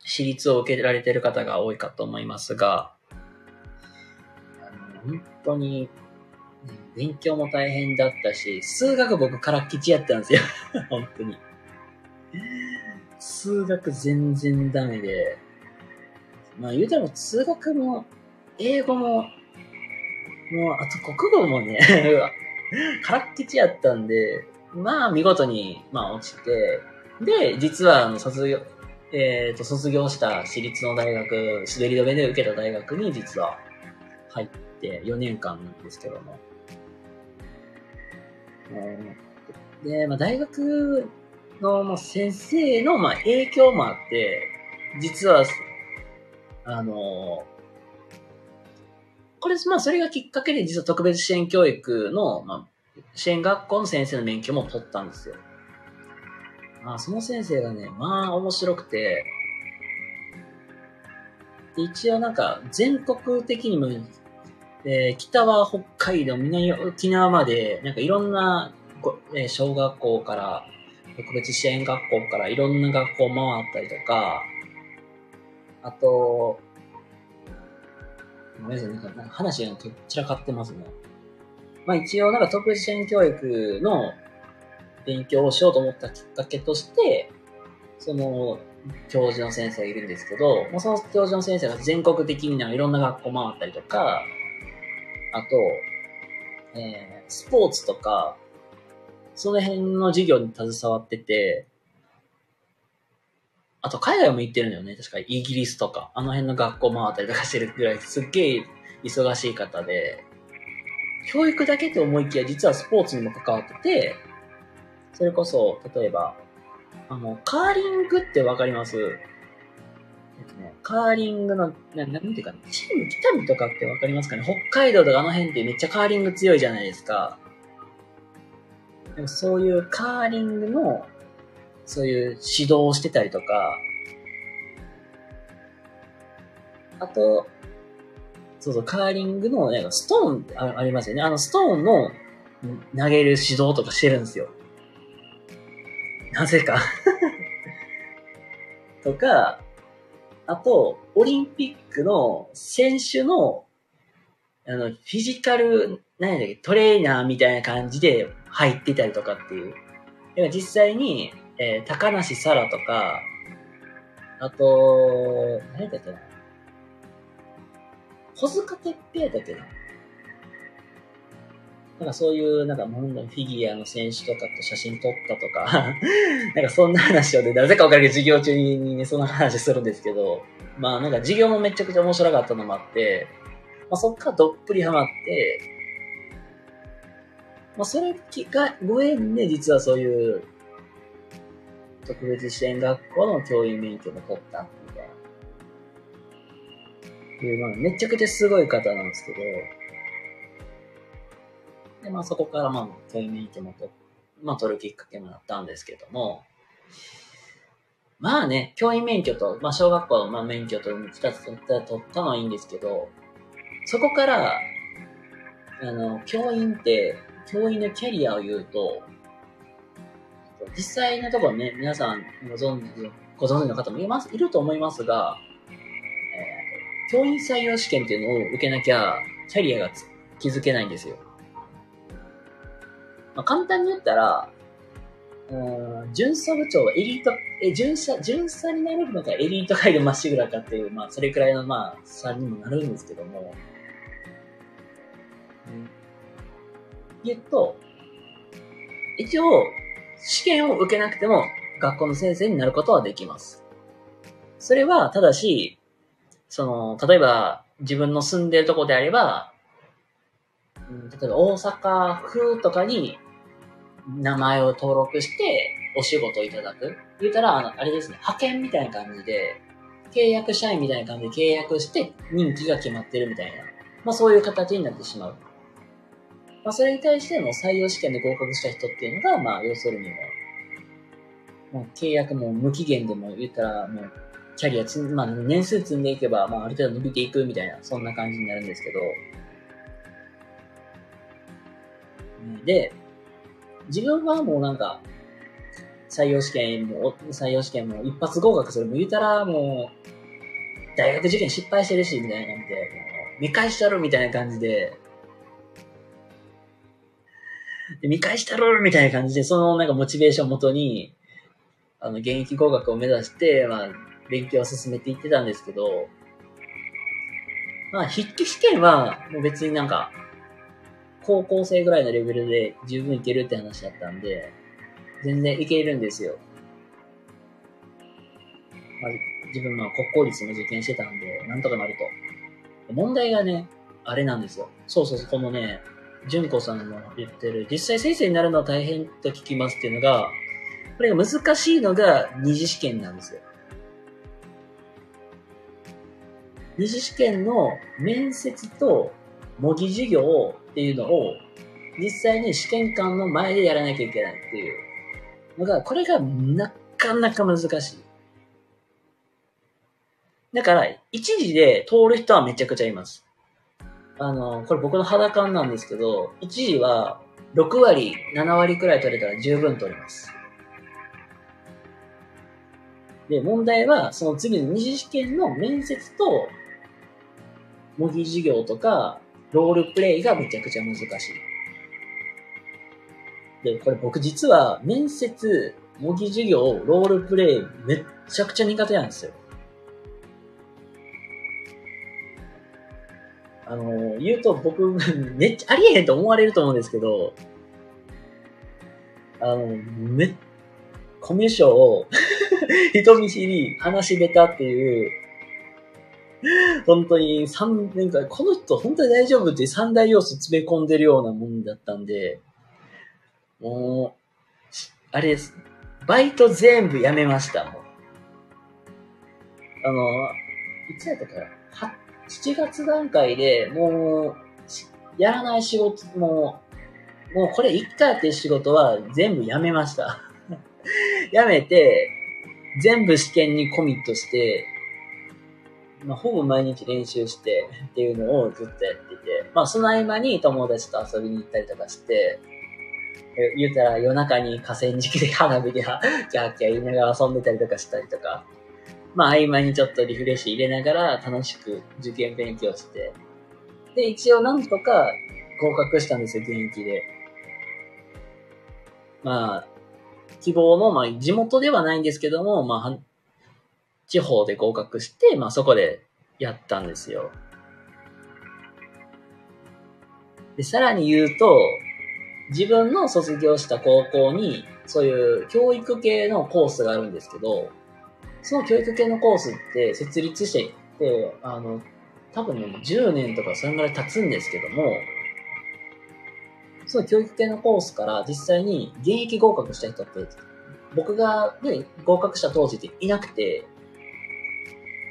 私立を受けられてる方が多いかと思いますが、あの本当に、勉強も大変だったし、数学僕からっきちやったんですよ。本当に。数学全然ダメで、まあ言うたら数学も、英語も、もう、あと国語もね からっきちやったんで、まあ見事に、まあ落ちて、で、実はあの卒業、えっ、ー、と、卒業した私立の大学、滑り止めで受けた大学に実は入って4年間なんですけども。で、まあ大学の、まあ、先生の、まあ、影響もあって、実は、あの、これ、まあ、それがきっかけで、実は特別支援教育の、まあ、支援学校の先生の免許も取ったんですよ。まあ、その先生がね、まあ、面白くて、で一応なんか、全国的にも、えー、北は北海道、南は沖縄まで、なんかいろんな、えー、小学校から、特別支援学校からいろんな学校回ったりとか、あと、ごめんなさい、なんか話が散らかってますね。まあ一応なんか特別支援教育の勉強をしようと思ったきっかけとして、その教授の先生がいるんですけど、もうその教授の先生が全国的にいろんな学校回ったりとか、あと、えー、スポーツとか、その辺の授業に携わってて、あと海外も行ってるんだよね。確かイギリスとか、あの辺の学校回ったりとかしてるぐらい、すっげえ忙しい方で、教育だけと思いきや、実はスポーツにも関わってて、それこそ、例えば、あの、カーリングってわかります、カーリングの、ななんていうか、チーム北見とかってわかりますかね？北海道とかあの辺ってめっちゃカーリング強いじゃないですか。でもそういうカーリングの、そういう指導をしてたりとか、あと、そうそう、カーリングの、なんかストーンあありますよね。あのストーンの投げる指導とかしてるんですよ。なぜか とか、あと、オリンピックの選手の、あの、フィジカル、何やっけ、トレーナーみたいな感じで入ってたりとかっていう。だから実際に、えー、高梨沙羅とか、あと、何だっけな。小塚哲平だっけな。なんかそういう、なんかもうフィギュアの選手とかと写真撮ったとか。なんかそんな話をね、なぜかわかるけど授業中にね、そんな話するんですけど、まあなんか授業もめちゃくちゃ面白かったのもあって、まあそっからどっぷりハマって、まあそれがご縁で実はそういう特別支援学校の教員免許も取ったみたいな。いう、まあめちゃくちゃすごい方なんですけど、で、まあそこからまあ、教員免許もと、まあ取るきっかけもなったんですけども、まあね、教員免許と、まあ小学校のまあ免許と二つ取った取ったのはいいんですけど、そこから、あの、教員って、教員のキャリアを言うと、実際のところね、皆さんご存知、ご存知の方もいます、いると思いますが、えー、教員採用試験っていうのを受けなきゃ、キャリアが築けないんですよ。まあ、簡単に言ったら、うん、巡査部長はエリート、え、巡査、巡査になるのかエリート界でまっしぐらかっていう、まあ、それくらいの、まあ、差にもなるんですけども、うん、言うと、一応、試験を受けなくても、学校の先生になることはできます。それは、ただし、その、例えば、自分の住んでるとこであれば、うん、例えば大阪府とかに名前を登録してお仕事をいただく。言うたら、あの、あれですね、派遣みたいな感じで、契約社員みたいな感じで契約して任期が決まってるみたいな。まあそういう形になってしまう。まあそれに対しての採用試験で合格した人っていうのが、まあ要するにも、もう契約も無期限でも言ったらもうキャリアつ、まあ年数積んでいけば、まあある程度伸びていくみたいな、そんな感じになるんですけど、で、自分はもうなんか、採用試験も、採用試験も一発合格する。も言うたらもう、大学受験失敗してるし、みたいな感じで、見返したるみたいな感じ、で見返したるみたいな感じで、そのなんかモチベーションをもとに、あの、現役合格を目指して、まあ、勉強を進めていってたんですけど、まあ、筆記試験は、もう別になんか、高校生ぐらいのレベルで十分いけるって話だったんで、全然いけるんですよ。まあ、自分まあ国公立も受験してたんで、なんとかなると。問題がね、あれなんですよ。そうそうそう、このね、純子さんの言ってる、実際先生になるのは大変と聞きますっていうのが、これが難しいのが二次試験なんですよ。二次試験の面接と模擬授業っていうのを、実際に試験官の前でやらなきゃいけないっていうのが、これがなかなか難しい。だから、一時で通る人はめちゃくちゃいます。あの、これ僕の肌感なんですけど、一時は6割、7割くらい取れたら十分取れます。で、問題は、その次の二次試験の面接と、模擬授業とか、ロールプレイがめちゃくちゃ難しい。で、これ僕実は面接、模擬授業、ロールプレイめっちゃくちゃ苦手なんですよ。あの、言うと僕、めっちゃありえへんと思われると思うんですけど、あの、め、コミュ障を、人見知り、話し下手っていう、本当に三年間、この人本当に大丈夫っていう三大要素詰め込んでるようなもんだったんで、もう、あれです。バイト全部やめました、もう。あの、いつやったかな？?7 月段階でもう、やらない仕事、も、もうこれ一回やってる仕事は全部やめました。やめて、全部試験にコミットして、まあ、ほぼ毎日練習してっていうのをずっとやってて、まあ、その合間に友達と遊びに行ったりとかして、言うたら夜中に河川敷で花火でキャーキャー言いながら遊んでたりとかしたりとか、まあ合間にちょっとリフレッシュ入れながら楽しく受験勉強して、で、一応なんとか合格したんですよ、現役で。まあ、希望の、まあ地元ではないんですけども、まあ、地方で合格して、まあそこでやったんですよ。で、さらに言うと、自分の卒業した高校に、そういう教育系のコースがあるんですけど、その教育系のコースって設立して、てあの、多分ね、10年とかそれぐらい経つんですけども、その教育系のコースから実際に現役合格した人って、僕がね、合格した当時っていなくて、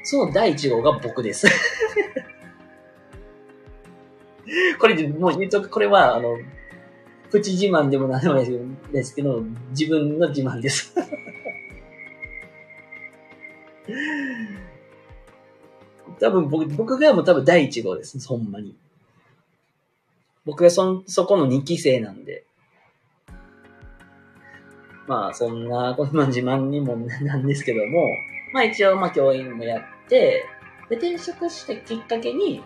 その第1号が僕です。これ、もう言うと、これは、あの、プチ自慢でも何でもないですけど、自分の自慢です。多分僕、僕がもう多分第一号です。ほんまに。僕がそ、そこの2期生なんで。まあ、そんな、この自慢にもなんですけども、まあ一応、まあ教員もやって、で、転職したきっかけに、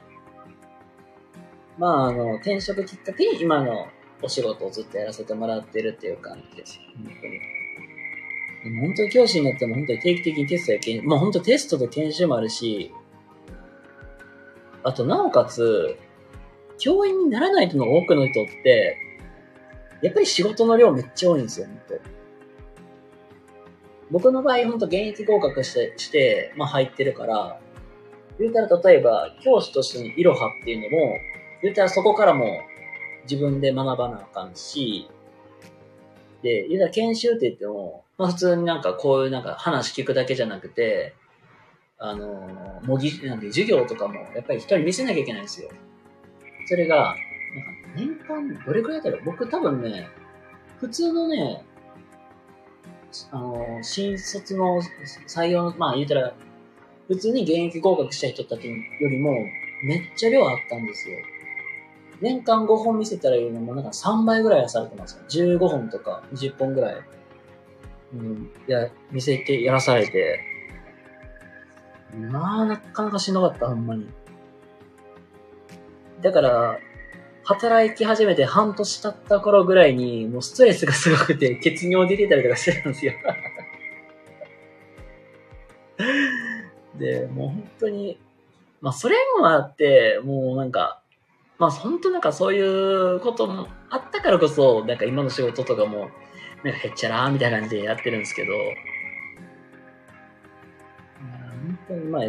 まああの、転職きっかけに今のお仕事をずっとやらせてもらってるっていう感じです。本当に。でも本当に教師になっても本当に定期的にテストや研、まあ本当テストと研修もあるし、あとなおかつ、教員にならない人の多くの人って、やっぱり仕事の量めっちゃ多いんですよ、本当。僕の場合、本当現役合格して、して、まあ入ってるから、言うたら例えば、教師としてのいろはっていうのも、言うたらそこからも自分で学ばなあかんし、で、言うたら研修って言っても、まあ普通になんかこういうなんか話聞くだけじゃなくて、あの、模擬、なんで授業とかもやっぱり一人見せなきゃいけないんですよ。それが、なんか年間どれくらいだろう？僕多分ね、普通のね、あの、新卒の採用の、まあ言うたら、普通に現役合格した人たちよりもめっちゃ量あったんですよ。年間5本見せたらいいのも、なんか3倍ぐらいはされてます15本とか20本ぐらい、うん、や、見せて、やらされて、まあ、なかなかしんどかった、ほんまに。だから、働き始めて半年経った頃ぐらいに、もうストレスがすごくて、血尿出てたりとかしてたんですよ。で、もう本当に、まあそれもあって、もうなんか、まあ本当なんかそういうこともあったからこそ、なんか今の仕事とかも、なんかへっちゃらーみたいな感じでやってるんですけど、本当にまあ、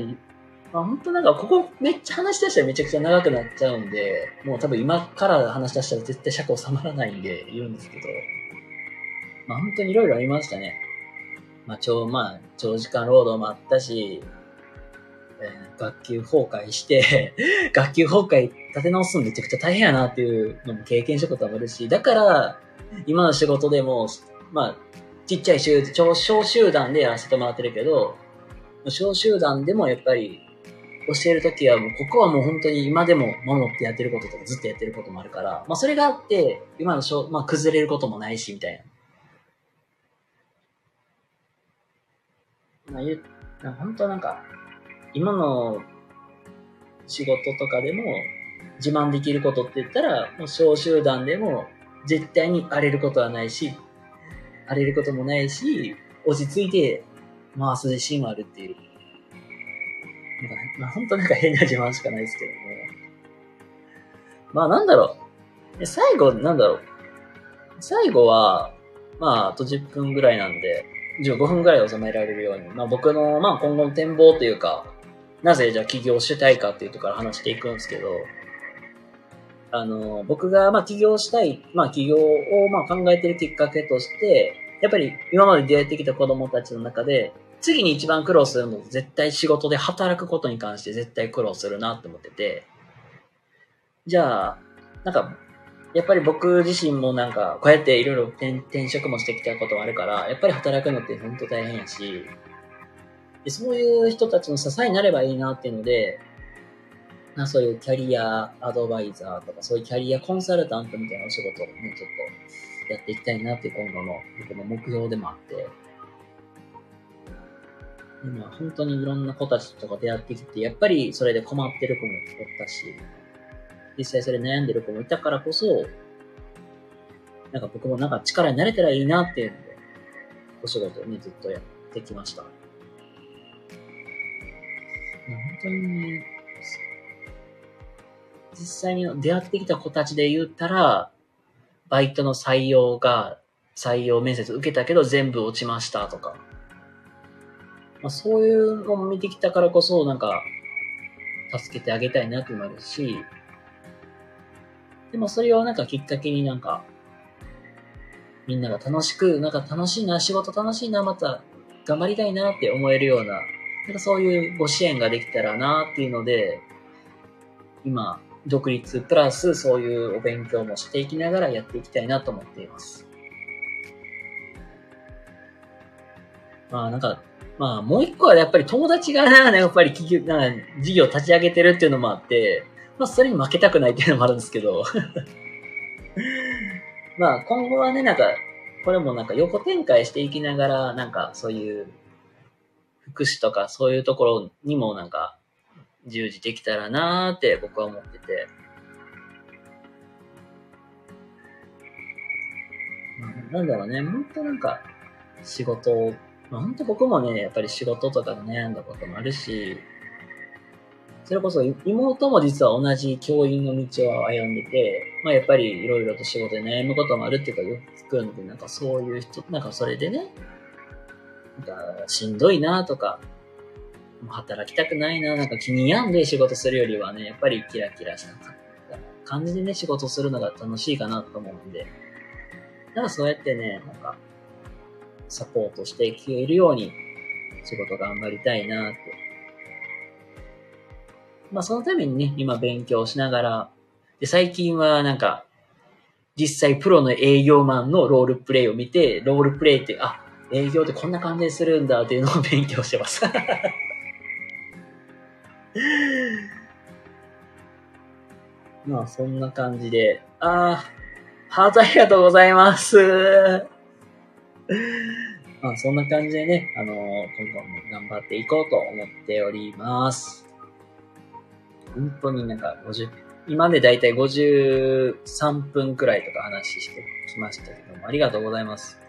まあ、本当なんかここめっちゃ話し出したらめちゃくちゃ長くなっちゃうんで、もう多分今から話し出したら絶対尺収まらないんで言うんですけど、まあ本当にいろいろありましたね。まあ長、まあ長時間労働もあったし、えー、学級崩壊して 学級崩壊立て直すのめちゃくちゃ大変やなっていうのも経験したこともあるし、だから、今の仕事でも、まあ、ちっちゃい集、小集団でやらせてもらってるけど、小集団でもやっぱり、教えるときはもう、ここはもう本当に今でも守ってやってることとかずっとやってることもあるから、まあそれがあって、今の小、まあ崩れることもないし、みたいな。まあ言う、本当なんか、今の仕事とかでも自慢できることって言ったら、もう小集団でも絶対に荒れることはないし、荒れることもないし、落ち着いて回す自信もあるっていう。なんか、まあ本当なんか変な自慢しかないですけども。まあなんだろう。最後、なんだろう。最後は、まああと10分ぐらいなんで、15分ぐらい収められるように、まあ僕の、まあ今後の展望というか、なぜじゃあ起業したいかっていうところから話していくんですけど、あの、僕がまあ起業したい、まあ起業をまあ考えてるきっかけとして、やっぱり今まで出会ってきた子供たちの中で、次に一番苦労するの絶対仕事で働くことに関して絶対苦労するなって思ってて、じゃあ、なんか、やっぱり僕自身もなんか、こうやっていろいろ転職もしてきたこともあるから、やっぱり働くのって本当大変やし、でそういう人たちの支えになればいいなっていうので、まあ、そういうキャリアアドバイザーとか、そういうキャリアコンサルタントみたいなお仕事をね、ちょっとやっていきたいなって今後の僕の目標でもあって、今本当にいろんな子たちとか出会ってきて、やっぱりそれで困ってる子もおったし、実際それ悩んでる子もいたからこそ、なんか僕もなんか力になれたらいいなっていうので、お仕事をね、ずっとやってきました。本当にね、実際に出会ってきた子たちで言ったら、バイトの採用が、採用面接受けたけど全部落ちましたとか。まあ、そういうのも見てきたからこそ、なんか、助けてあげたいなっていうのもあるし、でもそれをなんかきっかけになんか、みんなが楽しく、なんか楽しいな、仕事楽しいな、また頑張りたいなって思えるような、なんかそういうご支援ができたらなっていうので、今、独立プラスそういうお勉強もしていきながらやっていきたいなと思っています。まあなんか、まあもう一個はやっぱり友達がな、やっぱり企業、な事業立ち上げてるっていうのもあって、まあそれに負けたくないっていうのもあるんですけど まあ今後はね、なんか、これもなんか横展開していきながら、なんかそういう福祉とかそういうところにもなんか従事できたらなーって僕は思ってて。なんだろうね、ほんとなんか仕事、まあ、ほんと僕もね、やっぱり仕事とかで悩んだこともあるし、それこそ妹も実は同じ教員の道を歩んでて、まあやっぱりいろいろと仕事で悩むこともあるっていうかよく聞くんで、なんかそういう人、なんかそれでね、なんかしんどいなとか、働きたくないな、なんか気に病んで仕事するよりはね、やっぱりキラキラした感じでね、仕事するのが楽しいかなと思うんで、なんかそうやってね、なんか、サポートしていけるように、仕事頑張りたいなって。まあそのためにね、今勉強しながら、で、最近はなんか、実際プロの営業マンのロールプレイを見て、ロールプレイって、あ、営業ってこんな感じでするんだっていうのを勉強してます。まあ、そんな感じで。ああ、ハートありがとうございます。まあ、そんな感じでね、あのー、今後も頑張っていこうと思っております。本当になんか50、今でだいたい53分くらいとか話してきましたけども、ありがとうございます。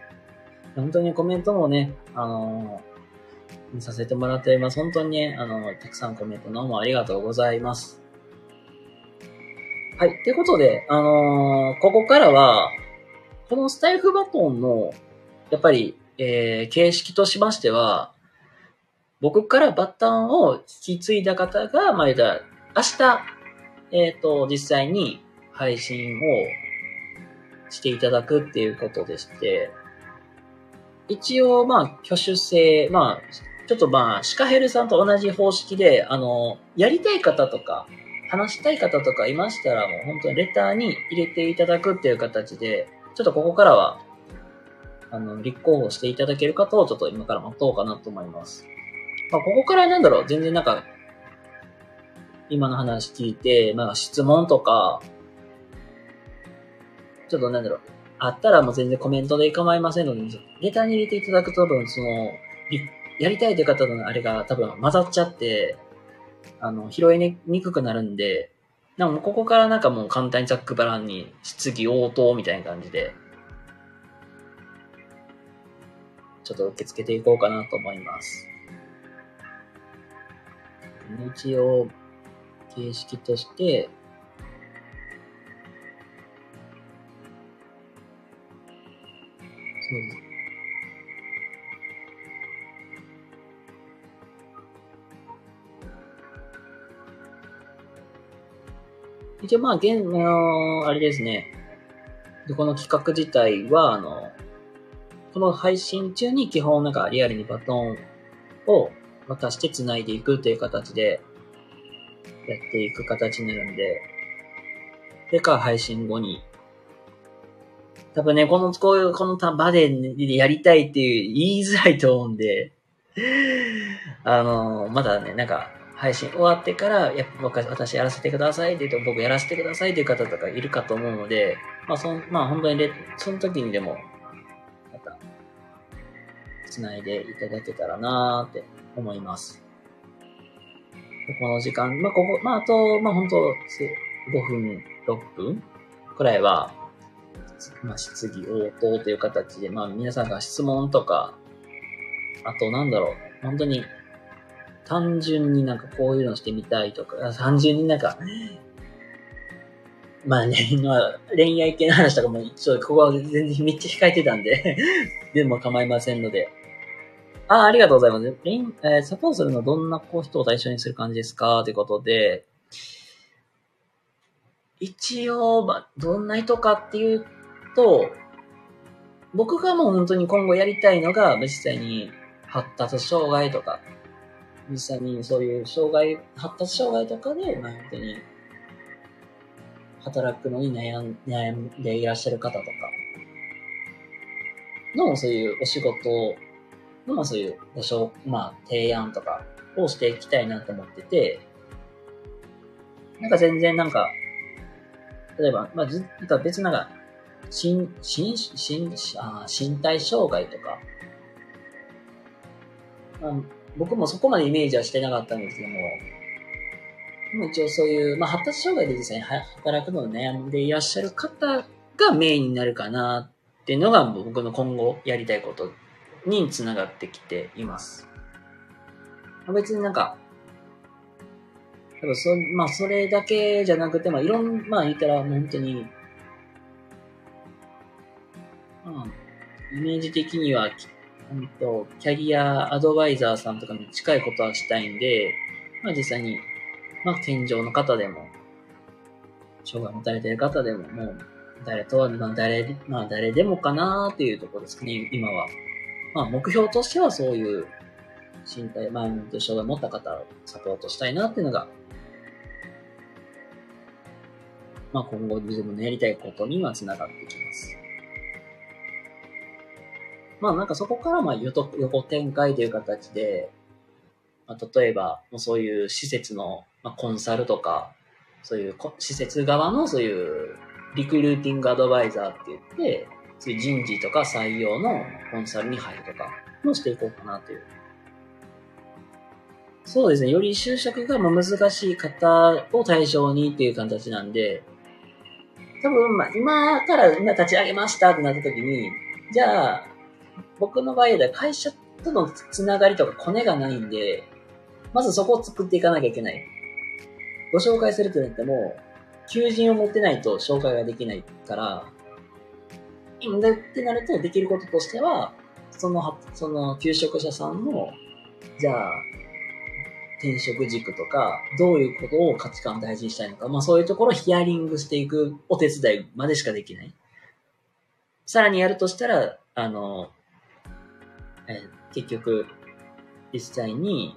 本当にコメントもね、あのー、させてもらっております。本当にね、あの、たくさんコメントどうもありがとうございます。はい。ってことで、あのー、ここからは、このスタイフバトンの、やっぱり、えー、形式としましては、僕からバトンを引き継いだ方が、まあ、明日、えっ、ー、と、実際に配信をしていただくっていうことでして、一応、まあ、挙手制、まあ、ちょっとまあ、シカヘルさんと同じ方式で、あの、やりたい方とか、話したい方とかいましたら、もう本当にレターに入れていただくっていう形で、ちょっとここからは、あの、立候補していただける方をちょっと今から待とうかなと思います。まあ、ここからなんだろう、全然なんか、今の話聞いて、まあ、質問とか、ちょっとなんだろう、あったらもう全然コメントで構いませんので、レターに入れていただくと多分その、やりたいという方のあれが多分混ざっちゃって、あの、拾いにくくなるんで、でもここからなんかもう簡単にザックバランに質疑応答みたいな感じで、ちょっと受け付けていこうかなと思います。一応、形式として、そうです。一応まあ、現、あのー、あれですね。この企画自体は、あの、この配信中に基本なんかリアルにバトンを渡して繋いでいくという形でやっていく形になるんで、でか配信後に。多分ね、この、こういう、この場で、ね、やりたいっていう言いづらいと思うんで、あの、まだね、なんか、配信終わってから、やっぱ僕、私やらせてくださいって言うと、僕やらせてくださいっていう方とかいるかと思うので、まあ、そん、まあ、本当にその時にでも、また、繋いでいただけたらなーって思います。この時間、まあ、ここ、まあ、あと、まあ、本当5分、6分くらいは、まあ、質疑応答という形で、まあ、皆さんが質問とか、あと、なんだろう、本当に、単純になんかこういうのしてみたいとか、単純になんか、まあね、まあ、恋愛系の話とかも、ちょっとここは全然めっちゃ控えてたんで でも構いませんので。あ、ありがとうございます。えー、サポートするのどんな人を対象にする感じですか？ということで、一応、まあ、どんな人かっていうと、僕がもう本当に今後やりたいのが、実際に発達障害とか、実際にそういう障害、発達障害とかで、まあ本当に、働くのに悩ん悩んでいらっしゃる方とか、のそういうお仕事の、まあそういうご紹、まあ提案とかをしていきたいなと思ってて、なんか全然なんか、例えば、まあ、ずなんか別なんか、身、身、身、あ身体障害とか、まあ、僕もそこまでイメージはしてなかったんですけども、一応そういう、まあ、発達障害で実際に働くのを悩んでいらっしゃる方がメインになるかなっていうのが僕の今後やりたいことにつながってきています。別になんか、多分そ、まあそれだけじゃなくて、まあいろん、まあ言ったら本当にイメージ的にはきっ、うんと、キャリアアドバイザーさんとかに近いことはしたいんで、まあ実際に、まあ健常の方でも、障害を持たれている方でも、もう、誰とは、まあ誰、まあ誰でもかなっていうところですね、今は。まあ目標としてはそういう身体、マインド障害を持った方をサポートしたいなっていうのが、まあ今後自分のやりたいことには繋がってきます。まあなんかそこからまあ横展開という形で、まあ、例えばもうそういう施設の、まあ、コンサルとか、そういう施設側のそういうリクルーティングアドバイザーって言って、そういう人事とか採用のコンサルに入るとかもしていこうかなという。そうですね。より就職が難しい方を対象にっていう形なんで、多分、まあ、今から今立ち上げましたってなった時に、じゃあ、僕の場合は会社とのつながりとかコネがないんで、まずそこを作っていかなきゃいけない。ご紹介するとなっても、求人を持ってないと紹介ができないから、だってなるとできることとしては、その、その、求職者さんの、じゃあ、転職軸とか、どういうことを価値観大事にしたいのか、まあそういうところをヒアリングしていくお手伝いまでしかできない。さらにやるとしたら、あの、えー、結局、実際に、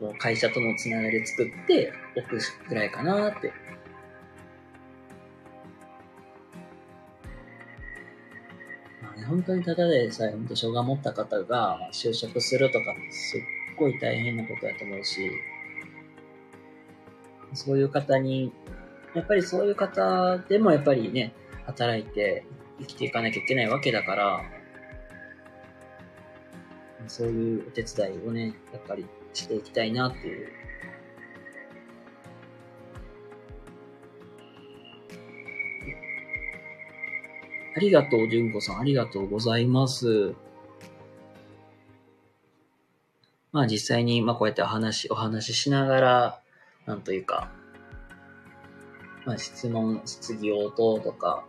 もう会社とのつながり作っておくぐらいかなって。まあね、本当にただでさえ、本当、障害を持った方が就職するとか、すっごい大変なことだと思うし、そういう方に、やっぱりそういう方でもやっぱりね、働いて生きていかなきゃいけないわけだから、そういうお手伝いをね、やっぱりしていきたいなっていう。ありがとう、純子さん。ありがとうございます。まあ実際に、まあこうやってお話、お話ししながら、なんというか、まあ質問、質疑応答とか、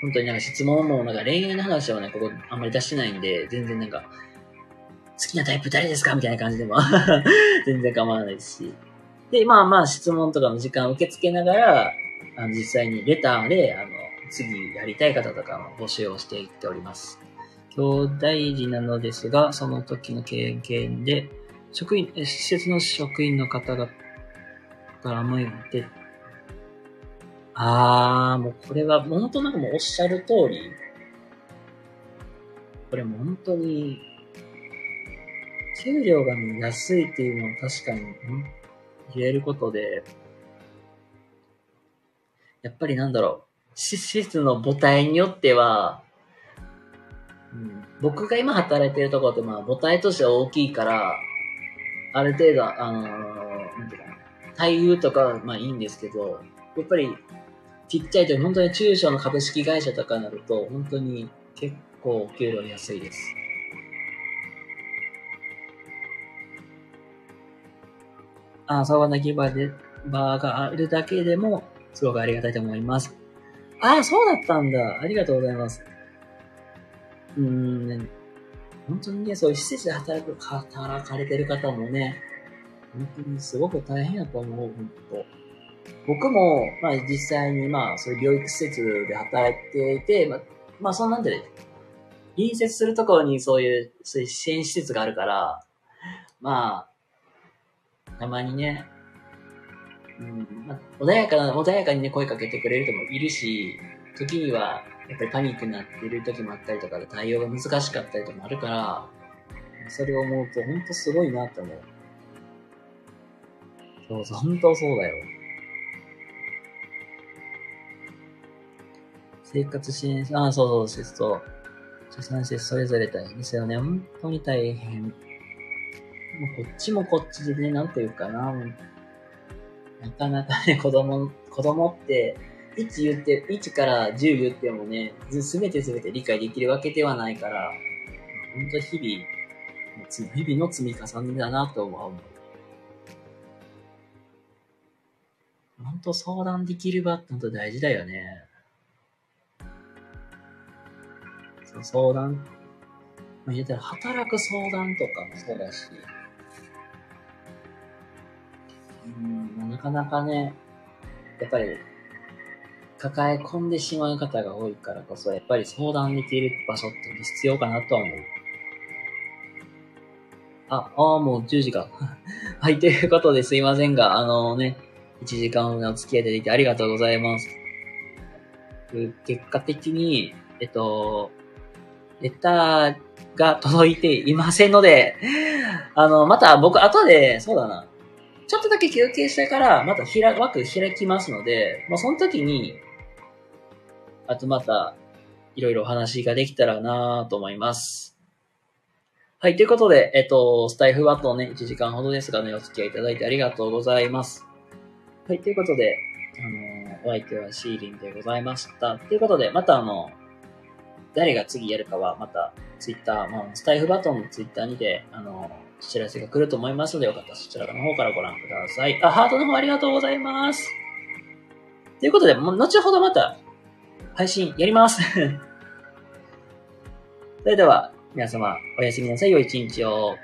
本当になんか質問もなんか恋愛の話はね、ここあんまり出してないんで、全然なんか、好きなタイプ誰ですか？みたいな感じでも 全然構わないし。で、まあまあ質問とかの時間を受け付けながら、あの実際にレターで、あの、次やりたい方とかも募集をしていっております。兄弟児なのですが、その時の経験で、職員、施設の職員の方々から向いて、あー、もうこれは本当なんかもうおっしゃる通り、これも本当に、給料が、ね、安いっていうのは確かに言えることで、やっぱりなんだろう、施設の母体によっては、うん、僕が今働いてるところってまあ母体としては大きいから、ある程度、あのー、なんていうかな、待遇とかまあいいんですけど、やっぱりちっちゃいと本当に中小の株式会社とかになると、本当に結構給料安いです。あ、そばなき場で、場があるだけでも、すごくありがたいと思います。ああ、そうだったんだ。ありがとうございます。うーん、本当にね、そういう施設で働く、働かれてる方もね、本当にすごく大変だと思う、本当。僕も、まあ実際にまあそういう療育施設で働いていて、まあ、まあそんなんで、隣接するところにそういう、そういう支援施設があるから、まあ、たまにね、うんまあ、穏やかな、穏やかにね、声かけてくれる人もいるし、時には、やっぱりパニックになっている時もあったりとかで対応が難しかったりとかもあるから、それを思うと、ほんとすごいなって思う。そうそう、本当そうだよ。生活支援、あ、そうそう、そう。出産してそれぞれ大変ですよね。本当に大変。もうこっちもこっちでね、なんていうかな。なかなかね、子供、子供って、1言って、1から10言ってもね、すべてすべて理解できるわけではないから、本当日々、日々の積み重ねだなと思う。本当相談できる場って本当大事だよね。そう相談。まあ、言ったら働く相談とかもそうだし、うん、なかなかね、やっぱり、抱え込んでしまう方が多いからこそ、やっぱり相談できる場所って必要かなとは思う。あ、ああ、もう10時か。はい、ということですいませんが、あのね、1時間お付き合いいただいてありがとうございます。結果的に、えっと、レターが届いていませんので、あの、また僕後で、そうだな、ちょっとだけ休憩してから、また開、枠開きますので、まあ、その時に、あとまた、いろいろお話ができたらなと思います。はい、ということで、えっと、スタイフバットね、1時間ほどですがね、お付き合いいただいてありがとうございます。はい、ということで、あの、お相手はシーリンでございました。ということで、またあの、誰が次やるかはまたツイッター、まあ、スタイフバトンのツイッターにて、あの、知らせが来ると思いますので、よかったらそちらの方からご覧ください。あ、ハートの方ありがとうございます。ということで、もう後ほどまた配信やります。それでは、皆様、おやすみなさい。良い一日を。